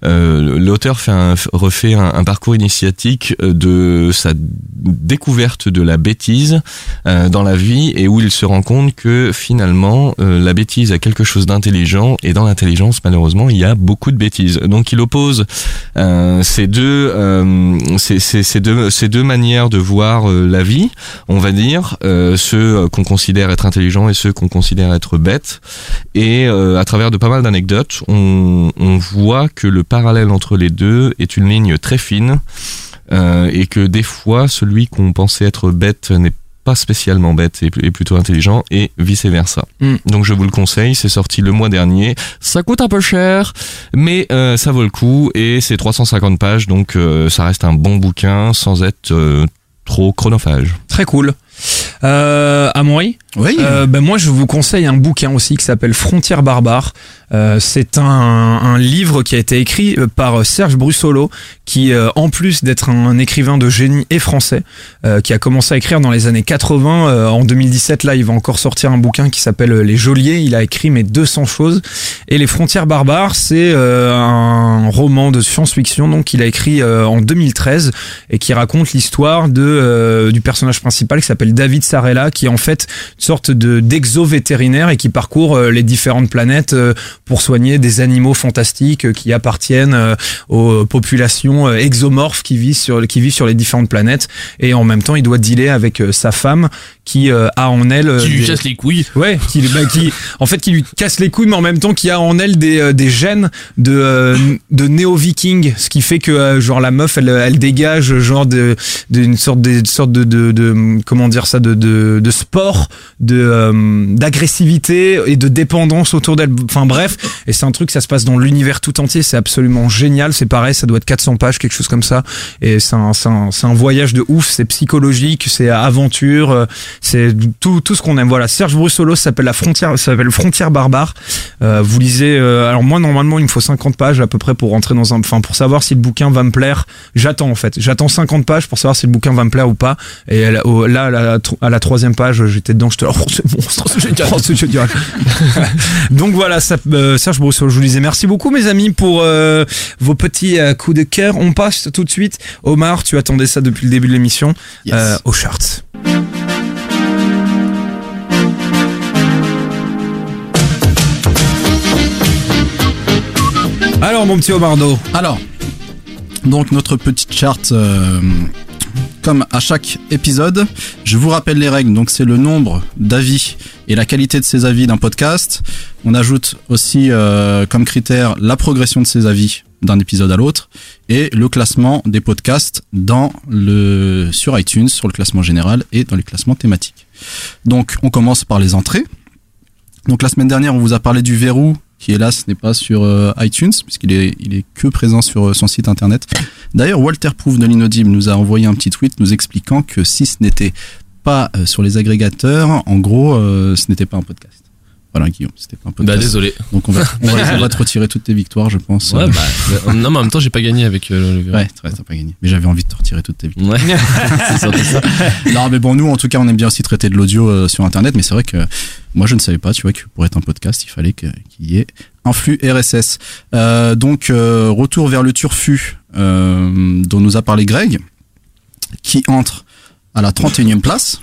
euh, l'auteur fait un, refait un, parcours initiatique euh, de sa découverte de la bêtise euh, dans la vie et où il se rend compte que finalement euh, la bêtise a quelque chose d'intelligent et dans l'intelligence malheureusement il y a beaucoup de bêtises. Donc il oppose euh, ces deux ces, ces, ces deux ces deux manières de voir la vie, on va dire ceux qu'on considère être intelligents et ceux qu'on considère être bêtes et à travers de pas mal d'anecdotes, on, on voit que le parallèle entre les deux est une ligne très fine euh, et que des fois, celui qu'on pensait être bête n'est pas spécialement bête et, et plutôt intelligent et vice versa. Mm. Donc je vous le conseille, c'est sorti le mois dernier. Ça coûte un peu cher, mais euh, ça vaut le coup et c'est 350 pages, donc euh, ça reste un bon bouquin sans être trop chronophage. Très cool. Euh, Amaury Oui. Euh, ben moi, je vous conseille un bouquin aussi qui s'appelle Frontières barbares. Euh, c'est un, un livre qui a été écrit euh, par Serge Brussolo, qui, euh, en plus d'être un écrivain de génie et français, euh, qui a commencé à écrire dans les années 80. euh, en 2017, là, il va encore sortir un bouquin qui s'appelle Les Geôliers. Il a écrit mes 200 choses. Et Les Frontières barbares, c'est euh, un roman de science-fiction, donc qu'il a écrit euh, en 2013 et qui raconte l'histoire de euh, du personnage principal qui s'appelle David Sarella, qui est en fait une sorte de d'exo vétérinaire et qui parcourt euh, les différentes planètes euh, pour soigner des animaux fantastiques euh, qui appartiennent aux populations exomorphes qui vivent sur qui vivent sur les différentes planètes. Et en même temps il doit dealer avec sa femme qui euh, a en elle euh, Qui lui des- casse les couilles. Ouais, qui, bah, qui, en fait, qui lui casse les couilles, mais en même temps, qui a en elle des, euh, des gènes de, euh, de néo-viking, ce qui fait que, euh, genre, la meuf, elle, elle dégage, genre, de, d'une sorte, de, sorte de, de, de- comment dire ça, de, de, de sport, de, euh, d'agressivité et de dépendance autour d'elle. Enfin, bref. Et c'est un truc, ça se passe dans l'univers tout entier, c'est absolument génial. C'est pareil, ça doit être 400 pages, quelque chose comme ça. Et c'est un, c'est un, c'est un voyage de ouf, c'est psychologique, c'est aventure, euh, c'est tout, tout ce qu'on aime. Voilà, Serge Brussolo, ça s'appelle la frontière, ça s'appelle Frontière barbare. Euh, vous lisez, euh, alors moi normalement il me faut 50 pages à peu près pour rentrer dans un, enfin pour savoir si le bouquin va me plaire. J'attends en fait, j'attends 50 pages pour savoir si le bouquin va me plaire ou pas. Et là, à la, à la troisième page, j'étais dedans, j'étais oh, c'est monstre, c'est génial, oh, c'est génial. Donc voilà, ça, euh, Serge Brussolo, je vous disais merci beaucoup mes amis pour euh, vos petits euh, coups de cœur. On passe tout de suite. Omar, tu attendais ça depuis le début de l'émission. Yes. Euh, aux charts. Alors mon petit Omardo, Alors, donc notre petite charte, euh, comme à chaque épisode, je vous rappelle les règles. Donc c'est le nombre d'avis et la qualité de ces avis d'un podcast. On ajoute aussi euh, comme critère la progression de ces avis d'un épisode à l'autre et le classement des podcasts dans le sur iTunes, sur le classement général et dans les classements thématiques. Donc on commence par les entrées. Donc la semaine dernière, on vous a parlé du verrou qui hélas n'est pas sur euh, iTunes puisqu'il est il est que présent sur euh, son site internet. D'ailleurs, Walter Proof de l'inaudible nous a envoyé un petit tweet nous expliquant que si ce n'était pas euh, sur les agrégateurs, en gros, ce n'était pas un podcast. Voilà, Guillaume, c'était un Bah podcast. désolé. Donc on va, on va, on va te retirer toutes tes victoires, je pense. Ouais, Euh, bah, non, mais en même temps, j'ai pas gagné avec euh, le. Ouais, t'as pas gagné. Mais j'avais envie de te retirer toutes tes victoires. Ouais. c'est ça. non, mais bon, nous, en tout cas, on aime bien aussi traiter de l'audio euh, sur Internet, mais c'est vrai que moi, je ne savais pas, tu vois, que pour être un podcast, il fallait qu'il y ait un flux RSS. Euh, donc, euh, retour vers le turfu euh, dont nous a parlé Greg, qui entre à la 31e place.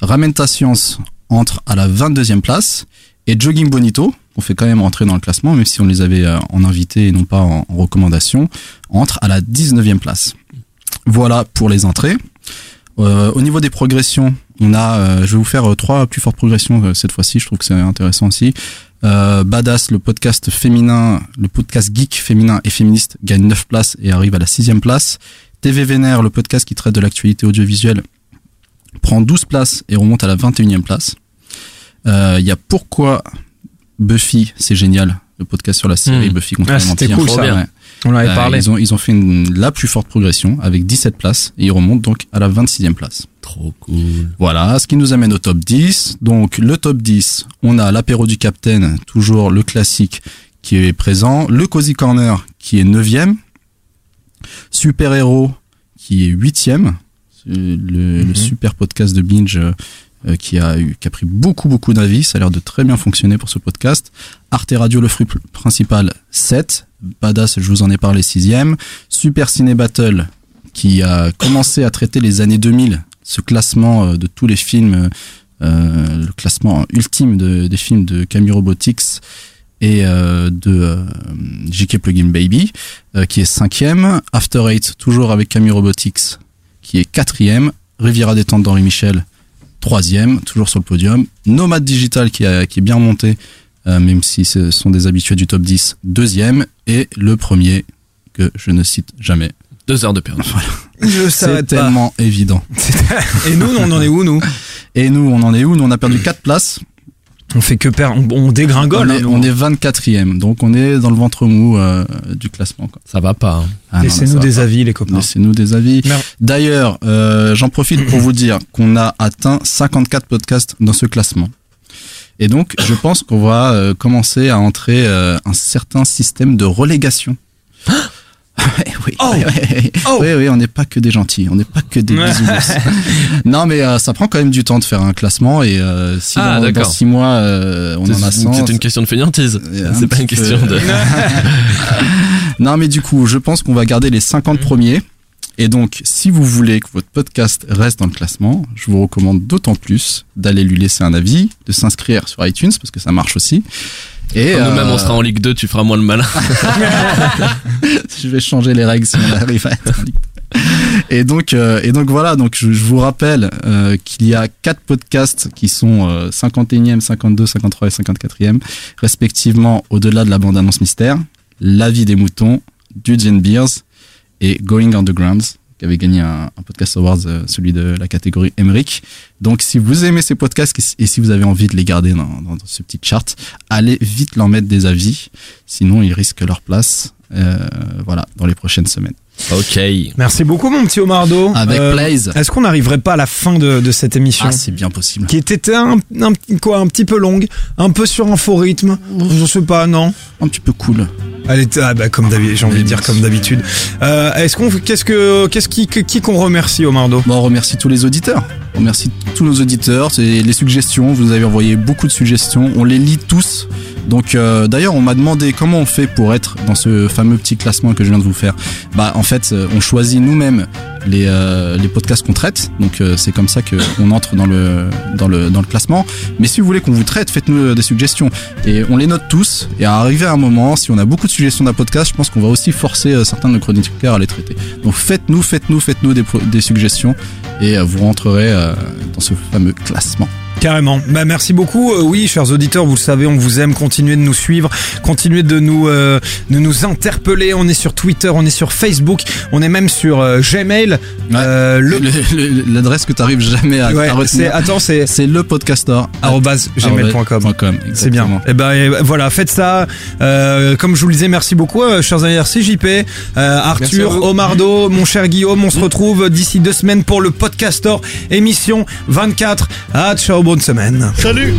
Ramène ta science entre à la 22e place. Et Jogging Bonito, qu'on fait quand même rentrer dans le classement, même si on les avait euh, en invité et non pas en, recommandation, entre à la 19e place. Voilà pour les entrées. Euh, au niveau des progressions, on a, euh, je vais vous faire trois plus fortes progressions cette fois-ci. Je trouve que c'est intéressant aussi. Badass, le podcast féminin, le podcast geek féminin et féministe gagne 9 places et arrive à la sixième place. TV Vénère, le podcast qui traite de l'actualité audiovisuelle, prend 12 places et remonte à la 21e place. Euh, Il y a Pourquoi Buffy, c'est génial, le podcast sur la série Mmh. Buffy contre Ah, les cool, ça. Ouais. On en avait Euh, parlé. Ils ont, ils ont fait une- la plus forte progression avec 17 places et ils remontent donc à la 26e place. Trop cool. Voilà, ce qui nous amène au top 10. Donc le top 10, on a l'apéro du Capitaine, toujours le classique qui est présent, le Cozy Corner qui est 9e, Super Héros qui est 8e, C'est le, le super podcast de Binge euh, qui a eu, qui a pris beaucoup beaucoup d'avis, ça a l'air de très bien fonctionner pour ce podcast. Arte Radio le fruit pr- principal 7, Badass, je vous en ai parlé 6e, Super Ciné Battle qui a commencé à traiter les années 2000, ce classement euh, de tous les films, euh, le classement ultime de- des films de Camille Robotics et de euh, JK Plugin Baby, qui est cinquième. After Eight, toujours avec Camille Robotics, qui est quatrième. Riviera détente d'Henri Michel, troisième, toujours sur le podium. Nomad Digital, qui, a- qui est bien remonté, euh, même si ce sont des habitués du top 10, deuxième. Et le premier, que je ne cite jamais. Deux heures de perdu. Je C'est tellement évident. Et nous, on en est où, nous? Et nous, on en est où? Nous, on a perdu 4 places. On fait que perdre, on, on dégringole. on, hein, est, on est 24e, donc on est dans le ventre mou euh, du classement. Quoi. Ça va pas. hein. Ah Laissez-nous des pas. avis, les copains. Laissez-nous des avis. Merde. D'ailleurs, euh, j'en profite pour vous dire qu'on a atteint 54 podcasts dans ce classement. Et donc, je pense qu'on va euh, commencer à entrer euh, un certain système de relégation. Oui, Oh. oui, Oh. oui, oui, on n'est pas que des gentils, on n'est pas que des bisounours. non, mais euh, ça prend quand même du temps de faire un classement et euh, si Ah, dans, dans six mois euh, on en a C'est 100, c'est une question de fainéantise. un C'est pas une question peu. de. non, mais du coup, je pense qu'on va garder les 50 premiers. Et donc, si vous voulez que votre podcast reste dans le classement, je vous recommande d'autant plus d'aller lui laisser un avis, de s'inscrire sur iTunes, parce que ça marche aussi. Et Quand nous-mêmes euh, on sera en Ligue 2, tu feras moins le malin. je vais changer les règles si on arrive à être en Ligue 2. Et donc, euh, et donc voilà, donc je, je vous rappelle euh, qu'il y a quatre podcasts qui sont euh, 51e, 52, 53 et 54e, respectivement au-delà de la bande-annonce mystère, La vie des moutons, Dudes and Beers et Going Underground, qui avait gagné un, podcast awards, euh, celui de la catégorie Emmerich. Donc si vous aimez ces podcasts et si vous avez envie de les garder dans, dans ce petit chart, allez vite leur mettre des avis, sinon ils risquent leur place. Euh, voilà, dans les prochaines semaines. ok. Merci beaucoup, mon petit Omardo. Avec Euh, plaise. Est-ce qu'on n'arriverait pas à la fin de, de cette émission Ah, c'est bien possible. qui était un, un, quoi, un petit peu longue, un peu sur un faux rythme. Je sais pas, non Un petit peu cool. Elle était, ah bah, comme d'habitude, j'ai envie de dire comme d'habitude. Euh, est-ce qu'on, qu'est-ce que, qu'est-ce qui, qui qu'on remercie, Omardo Bon, on remercie tous les auditeurs. On remercie tous nos auditeurs. C'est les suggestions. Vous nous avez envoyé beaucoup de suggestions. On les lit tous. Donc, euh, d'ailleurs, on m'a demandé comment on fait pour être dans ce fameux petit classement que je viens de vous faire. Bah, en fait, euh, on choisit nous-mêmes les, euh, les podcasts qu'on traite. Donc, euh, c'est comme ça qu'on entre dans le, dans, classement. Mais si vous voulez qu'on vous traite, faites-nous euh, des suggestions. Et on les note tous. Et à arriver à un moment, si on a beaucoup de suggestions d'un podcast, je pense qu'on va aussi forcer certains de nos chroniqueurs à les traiter. Donc, faites-nous, faites-nous, faites-nous des, des suggestions. Et vous rentrerez dans ce fameux classement. Carrément. Bah, merci beaucoup. Euh, oui, chers auditeurs, vous le savez, on vous aime. Continuez de nous suivre, continuez de nous euh, de nous interpeller. On est sur Twitter, on est sur Facebook, on est même sur euh, Gmail. Euh, le, L'adresse que tu arrives jamais à, ouais, à c'est retenir, attends, c'est c'est arobase gmail.com. C'est bien. Et ben et voilà, faites ça. Euh, comme je vous le disais, merci beaucoup, euh, chers JP, euh, Merci à Arthur, vous. Omardo, mon cher Guillaume. On se retrouve d'ici deux semaines pour le Podcastor émission 24. Ah, ciao, bonne semaine. Salut